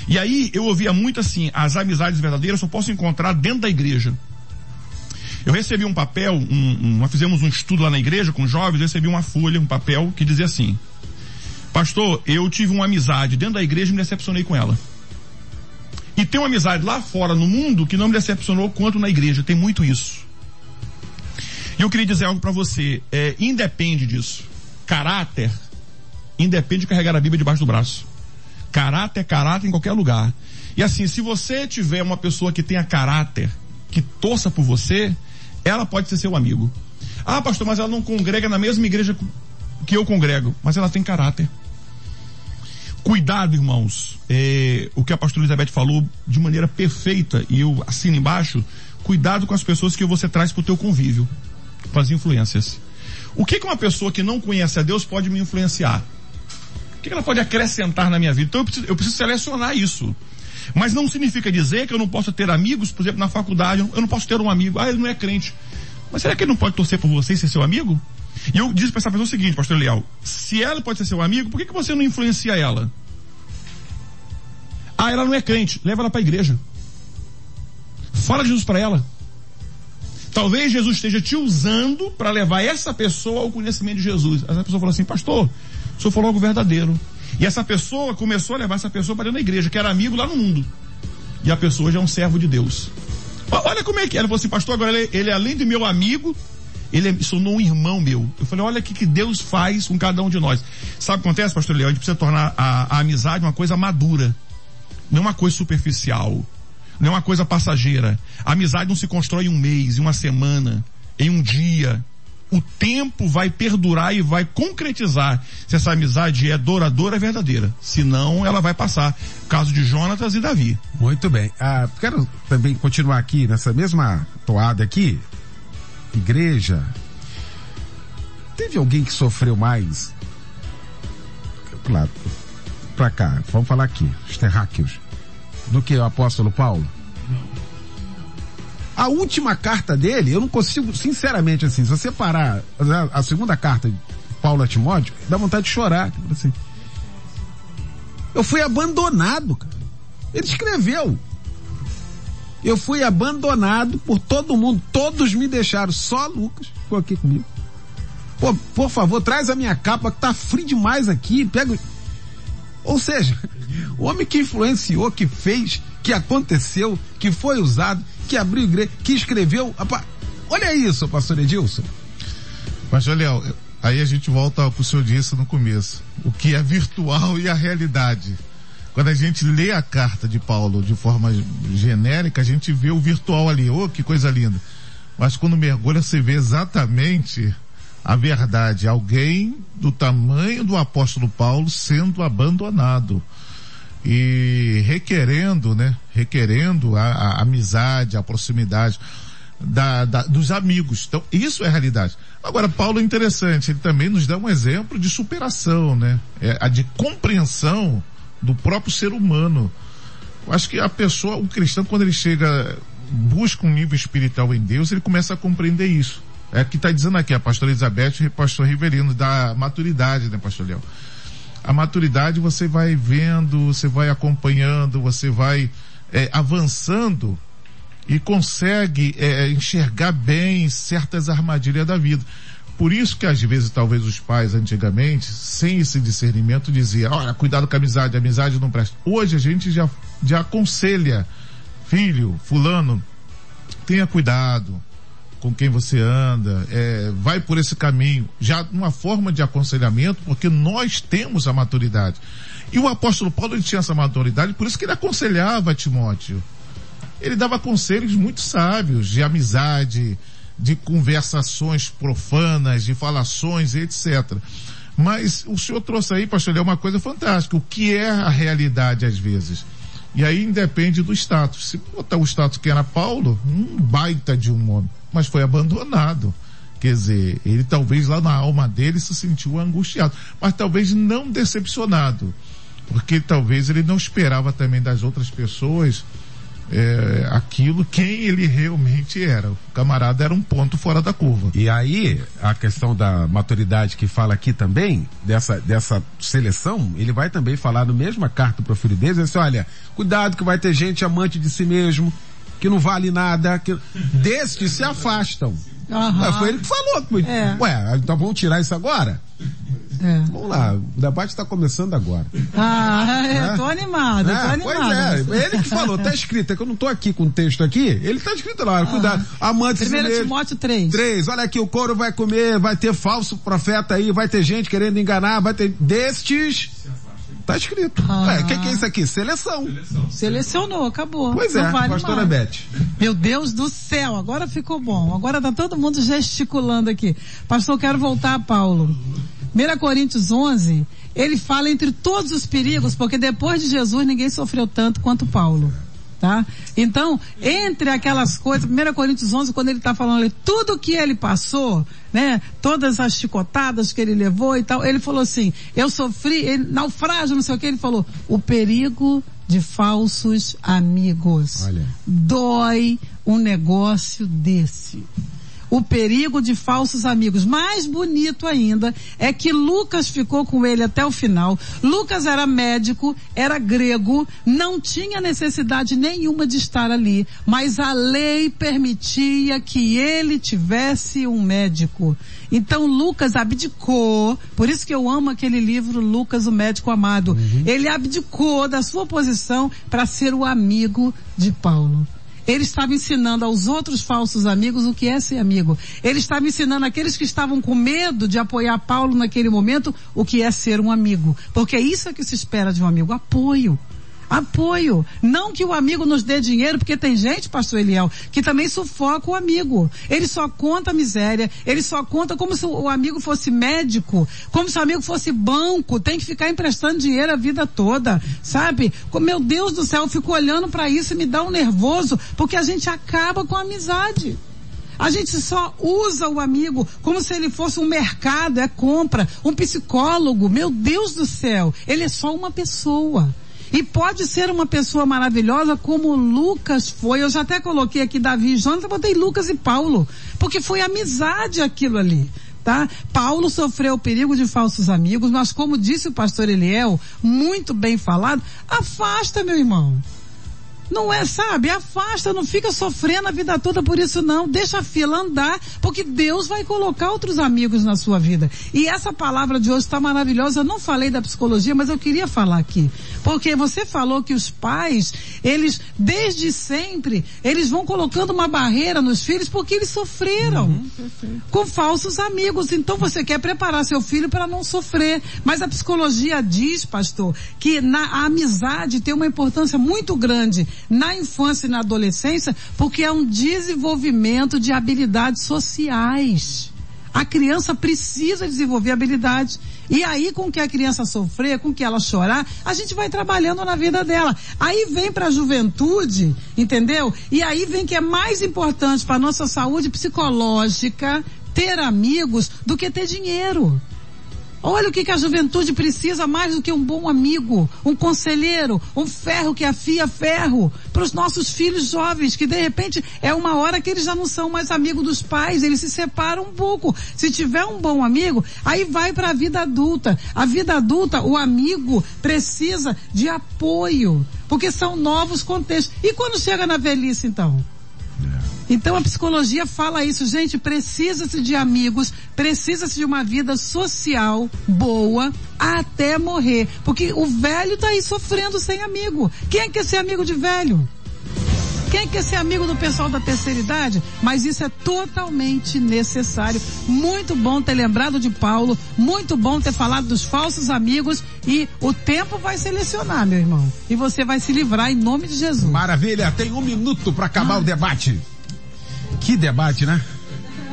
E aí eu ouvia muito assim, as amizades verdadeiras só posso encontrar dentro da igreja. Eu recebi um papel, um, um, nós fizemos um estudo lá na igreja com jovens, eu recebi uma folha, um papel que dizia assim: Pastor, eu tive uma amizade dentro da igreja e me decepcionei com ela. E tem uma amizade lá fora no mundo que não me decepcionou quanto na igreja. Tem muito isso. E eu queria dizer algo para você. É, independe disso. Caráter independe de carregar a Bíblia debaixo do braço. Caráter é caráter em qualquer lugar. E assim, se você tiver uma pessoa que tenha caráter, que torça por você, ela pode ser seu amigo. Ah, pastor, mas ela não congrega na mesma igreja que eu congrego, mas ela tem caráter. Cuidado, irmãos. É, o que a pastora Elizabeth falou de maneira perfeita, e eu assino embaixo, cuidado com as pessoas que você traz para o teu convívio, com as influências. O que, que uma pessoa que não conhece a Deus pode me influenciar? O que, que ela pode acrescentar na minha vida? Então eu preciso, eu preciso selecionar isso. Mas não significa dizer que eu não posso ter amigos, por exemplo, na faculdade, eu não posso ter um amigo, ah, ele não é crente. Mas será que ele não pode torcer por você e ser seu amigo? E eu disse para essa pessoa o seguinte, pastor Leal, se ela pode ser seu amigo, por que, que você não influencia ela? Ah, ela não é crente, leva ela para a igreja. Fala de Jesus para ela. Talvez Jesus esteja te usando para levar essa pessoa ao conhecimento de Jesus. Essa pessoa falou assim, pastor, o senhor falou algo verdadeiro. E essa pessoa começou a levar essa pessoa para dentro da igreja, que era amigo lá no mundo. E a pessoa já é um servo de Deus. Olha como é que era. Ele falou assim, pastor, agora ele, ele além de meu amigo, ele é, se tornou um irmão meu. Eu falei, olha o que, que Deus faz com cada um de nós. Sabe o que acontece, pastor Leão? A gente precisa tornar a, a amizade uma coisa madura. Não uma coisa superficial. Não é uma coisa passageira. A amizade não se constrói em um mês, em uma semana, em um dia o tempo vai perdurar e vai concretizar se essa amizade é duradoura, é verdadeira. Senão, ela vai passar. Caso de Jonatas e Davi. Muito bem. Ah, quero também continuar aqui nessa mesma toada aqui. Igreja. Teve alguém que sofreu mais? Lá, pra cá, vamos falar aqui, os terráqueos, do que o apóstolo Paulo? A última carta dele, eu não consigo, sinceramente, assim, se você parar a, a segunda carta de Paulo a Timóteo, dá vontade de chorar. Assim. Eu fui abandonado, cara. Ele escreveu. Eu fui abandonado por todo mundo. Todos me deixaram. Só Lucas ficou aqui comigo. Pô, por favor, traz a minha capa que tá frio demais aqui. Pega. Ou seja, O homem que influenciou, que fez, que aconteceu, que foi usado, que abriu igreja, que escreveu. Olha isso, pastor Edilson. Pastor Léo, aí a gente volta ao que o senhor disse no começo. O que é virtual e a realidade. Quando a gente lê a carta de Paulo de forma genérica, a gente vê o virtual ali. Oh, que coisa linda. Mas quando mergulha, você vê exatamente a verdade. Alguém do tamanho do apóstolo Paulo sendo abandonado e requerendo, né? Requerendo a, a amizade, a proximidade da, da, dos amigos. Então, isso é realidade. Agora, Paulo é interessante, ele também nos dá um exemplo de superação, né? É, a de compreensão do próprio ser humano. Eu acho que a pessoa, o cristão, quando ele chega, busca um nível espiritual em Deus, ele começa a compreender isso. É que está dizendo aqui a pastora Elizabeth e o pastor Riverino, da maturidade, né, pastor Léo? A maturidade você vai vendo, você vai acompanhando, você vai é, avançando e consegue é, enxergar bem certas armadilhas da vida. Por isso que às vezes talvez os pais antigamente, sem esse discernimento, diziam, olha, cuidado com a amizade, a amizade não presta. Hoje a gente já, já aconselha, filho, fulano, tenha cuidado com quem você anda, é, vai por esse caminho, já uma forma de aconselhamento, porque nós temos a maturidade. E o apóstolo Paulo ele tinha essa maturidade, por isso que ele aconselhava Timóteo. Ele dava conselhos muito sábios de amizade, de conversações profanas, de falações, etc. Mas o senhor trouxe aí, pastor, é uma coisa fantástica. O que é a realidade às vezes? E aí independe do status. Se botar o status que era Paulo, um baita de um homem, mas foi abandonado. Quer dizer, ele talvez lá na alma dele se sentiu angustiado, mas talvez não decepcionado, porque talvez ele não esperava também das outras pessoas é, aquilo quem ele realmente era. O camarada era um ponto fora da curva. E aí, a questão da maturidade que fala aqui também, dessa, dessa seleção, ele vai também falar no mesma carta para o filho deles, assim, olha, cuidado que vai ter gente amante de si mesmo, que não vale nada, que destes se afastam. Uhum. Foi ele que falou. É. Ué, então vamos tirar isso agora? É. Vamos lá, o debate está começando agora. Ah, é, eu tô animado, é, tô animado. Pois é, ele que falou, tá escrito, é que eu não tô aqui com o texto aqui, ele tá escrito lá, ah. cuidado, amantes Primeiro Timóteo 3. 3, olha aqui, o couro vai comer, vai ter falso profeta aí, vai ter gente querendo enganar, vai ter destes... Tá escrito. Ah. O é, que, que, é isso aqui? Seleção. Seleção. Selecionou, acabou. Pois não é, vale pastora mais. Beth. Meu Deus do céu, agora ficou bom. Agora tá todo mundo gesticulando aqui. Pastor, quero voltar a Paulo. 1 Coríntios 11, ele fala entre todos os perigos, porque depois de Jesus ninguém sofreu tanto quanto Paulo. Tá? Então, entre aquelas coisas, 1 Coríntios 11, quando ele está falando ali, tudo que ele passou, né, todas as chicotadas que ele levou e tal, ele falou assim, eu sofri, ele, naufrágio, não sei o que, ele falou, o perigo de falsos amigos. Olha. Dói um negócio desse o perigo de falsos amigos. Mais bonito ainda é que Lucas ficou com ele até o final. Lucas era médico, era grego, não tinha necessidade nenhuma de estar ali, mas a lei permitia que ele tivesse um médico. Então Lucas abdicou, por isso que eu amo aquele livro Lucas, o médico amado. Uhum. Ele abdicou da sua posição para ser o amigo de Paulo. Ele estava ensinando aos outros falsos amigos o que é ser amigo. Ele estava ensinando aqueles que estavam com medo de apoiar Paulo naquele momento o que é ser um amigo. Porque é isso que se espera de um amigo, apoio. Apoio. Não que o amigo nos dê dinheiro, porque tem gente, pastor Eliel, que também sufoca o amigo. Ele só conta a miséria, ele só conta como se o amigo fosse médico, como se o amigo fosse banco, tem que ficar emprestando dinheiro a vida toda, sabe? Meu Deus do céu, eu fico olhando para isso e me dá um nervoso, porque a gente acaba com a amizade. A gente só usa o amigo como se ele fosse um mercado, é compra, um psicólogo. Meu Deus do céu, ele é só uma pessoa. E pode ser uma pessoa maravilhosa como Lucas foi. Eu já até coloquei aqui Davi e Jonas, eu botei Lucas e Paulo. Porque foi amizade aquilo ali. Tá? Paulo sofreu o perigo de falsos amigos, mas como disse o pastor Eliel, muito bem falado, afasta meu irmão. Não é, sabe? Afasta, não fica sofrendo a vida toda por isso não. Deixa a fila andar, porque Deus vai colocar outros amigos na sua vida. E essa palavra de hoje está maravilhosa. Eu não falei da psicologia, mas eu queria falar aqui. Porque você falou que os pais, eles, desde sempre, eles vão colocando uma barreira nos filhos porque eles sofreram uhum, com falsos amigos. Então você quer preparar seu filho para não sofrer. Mas a psicologia diz, pastor, que na, a amizade tem uma importância muito grande na infância e na adolescência, porque é um desenvolvimento de habilidades sociais. A criança precisa desenvolver habilidades. E aí, com que a criança sofrer, com que ela chorar, a gente vai trabalhando na vida dela. Aí vem para a juventude, entendeu? E aí vem que é mais importante para nossa saúde psicológica ter amigos do que ter dinheiro. Olha o que, que a juventude precisa mais do que um bom amigo, um conselheiro, um ferro que afia ferro para os nossos filhos jovens, que de repente é uma hora que eles já não são mais amigos dos pais, eles se separam um pouco. Se tiver um bom amigo, aí vai para a vida adulta. A vida adulta, o amigo precisa de apoio, porque são novos contextos. E quando chega na velhice, então? Então a psicologia fala isso, gente, precisa-se de amigos, precisa-se de uma vida social boa até morrer. Porque o velho tá aí sofrendo sem amigo. Quem é quer ser amigo de velho? Quem quer ser amigo do pessoal da terceira idade? Mas isso é totalmente necessário. Muito bom ter lembrado de Paulo, muito bom ter falado dos falsos amigos e o tempo vai selecionar, meu irmão. E você vai se livrar em nome de Jesus. Maravilha, tem um minuto para acabar ah. o debate. Que debate, né?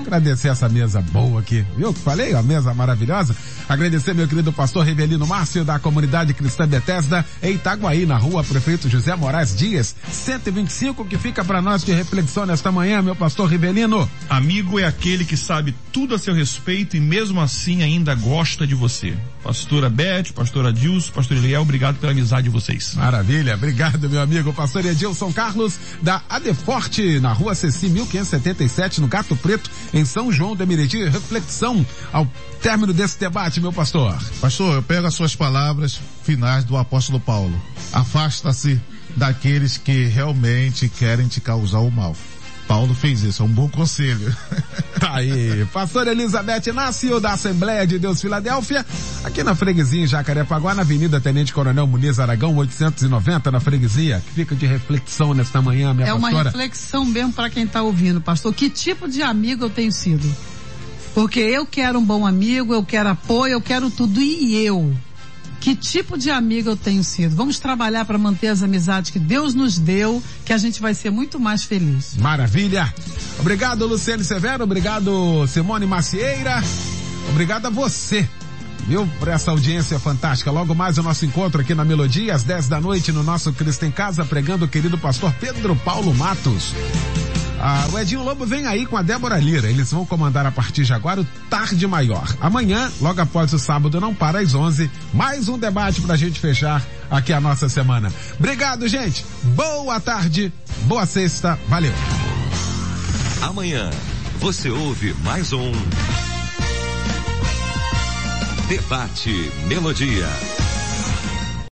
Agradecer essa mesa boa aqui. Viu que falei? A mesa maravilhosa. Agradecer meu querido pastor Revelino Márcio da comunidade cristã Bethesda em Itaguaí, na rua Prefeito José Moraes Dias, 125, que fica para nós de reflexão nesta manhã, meu pastor Rivelino. Amigo é aquele que sabe tudo a seu respeito e mesmo assim ainda gosta de você. Pastora Beth, pastora Adilson, pastor Eliel, obrigado pela amizade de vocês. Maravilha, obrigado meu amigo, pastor Edilson Carlos da Adeforte, na rua Ceci 1577, no Gato Preto, em São João do Emeriti. Reflexão ao término desse debate, meu pastor. Pastor, eu pego as suas palavras finais do apóstolo Paulo. Afasta-se daqueles que realmente querem te causar o mal. Paulo fez isso, é um bom conselho. Tá aí, pastor Elizabeth Inácio da Assembleia de Deus Filadélfia, aqui na freguesia em Jacarepaguá, na Avenida Tenente Coronel Muniz Aragão, 890 na freguesia, que fica de reflexão nesta manhã, minha é pastora. É uma reflexão mesmo para quem está ouvindo, pastor. Que tipo de amigo eu tenho sido? Porque eu quero um bom amigo, eu quero apoio, eu quero tudo. E eu? Que tipo de amigo eu tenho sido? Vamos trabalhar para manter as amizades que Deus nos deu, que a gente vai ser muito mais feliz. Maravilha! Obrigado, Luciane Severo. Obrigado, Simone Macieira. Obrigado a você viu? Por essa audiência fantástica. Logo mais o nosso encontro aqui na Melodia, às 10 da noite, no nosso Cristo em Casa, pregando o querido pastor Pedro Paulo Matos. Ah, o Edinho Lobo vem aí com a Débora Lira. Eles vão comandar a partir de agora o Tarde Maior. Amanhã, logo após o sábado, não para às 11, mais um debate pra gente fechar aqui a nossa semana. Obrigado, gente. Boa tarde, boa sexta, valeu. Amanhã, você ouve mais um Debate Melodia.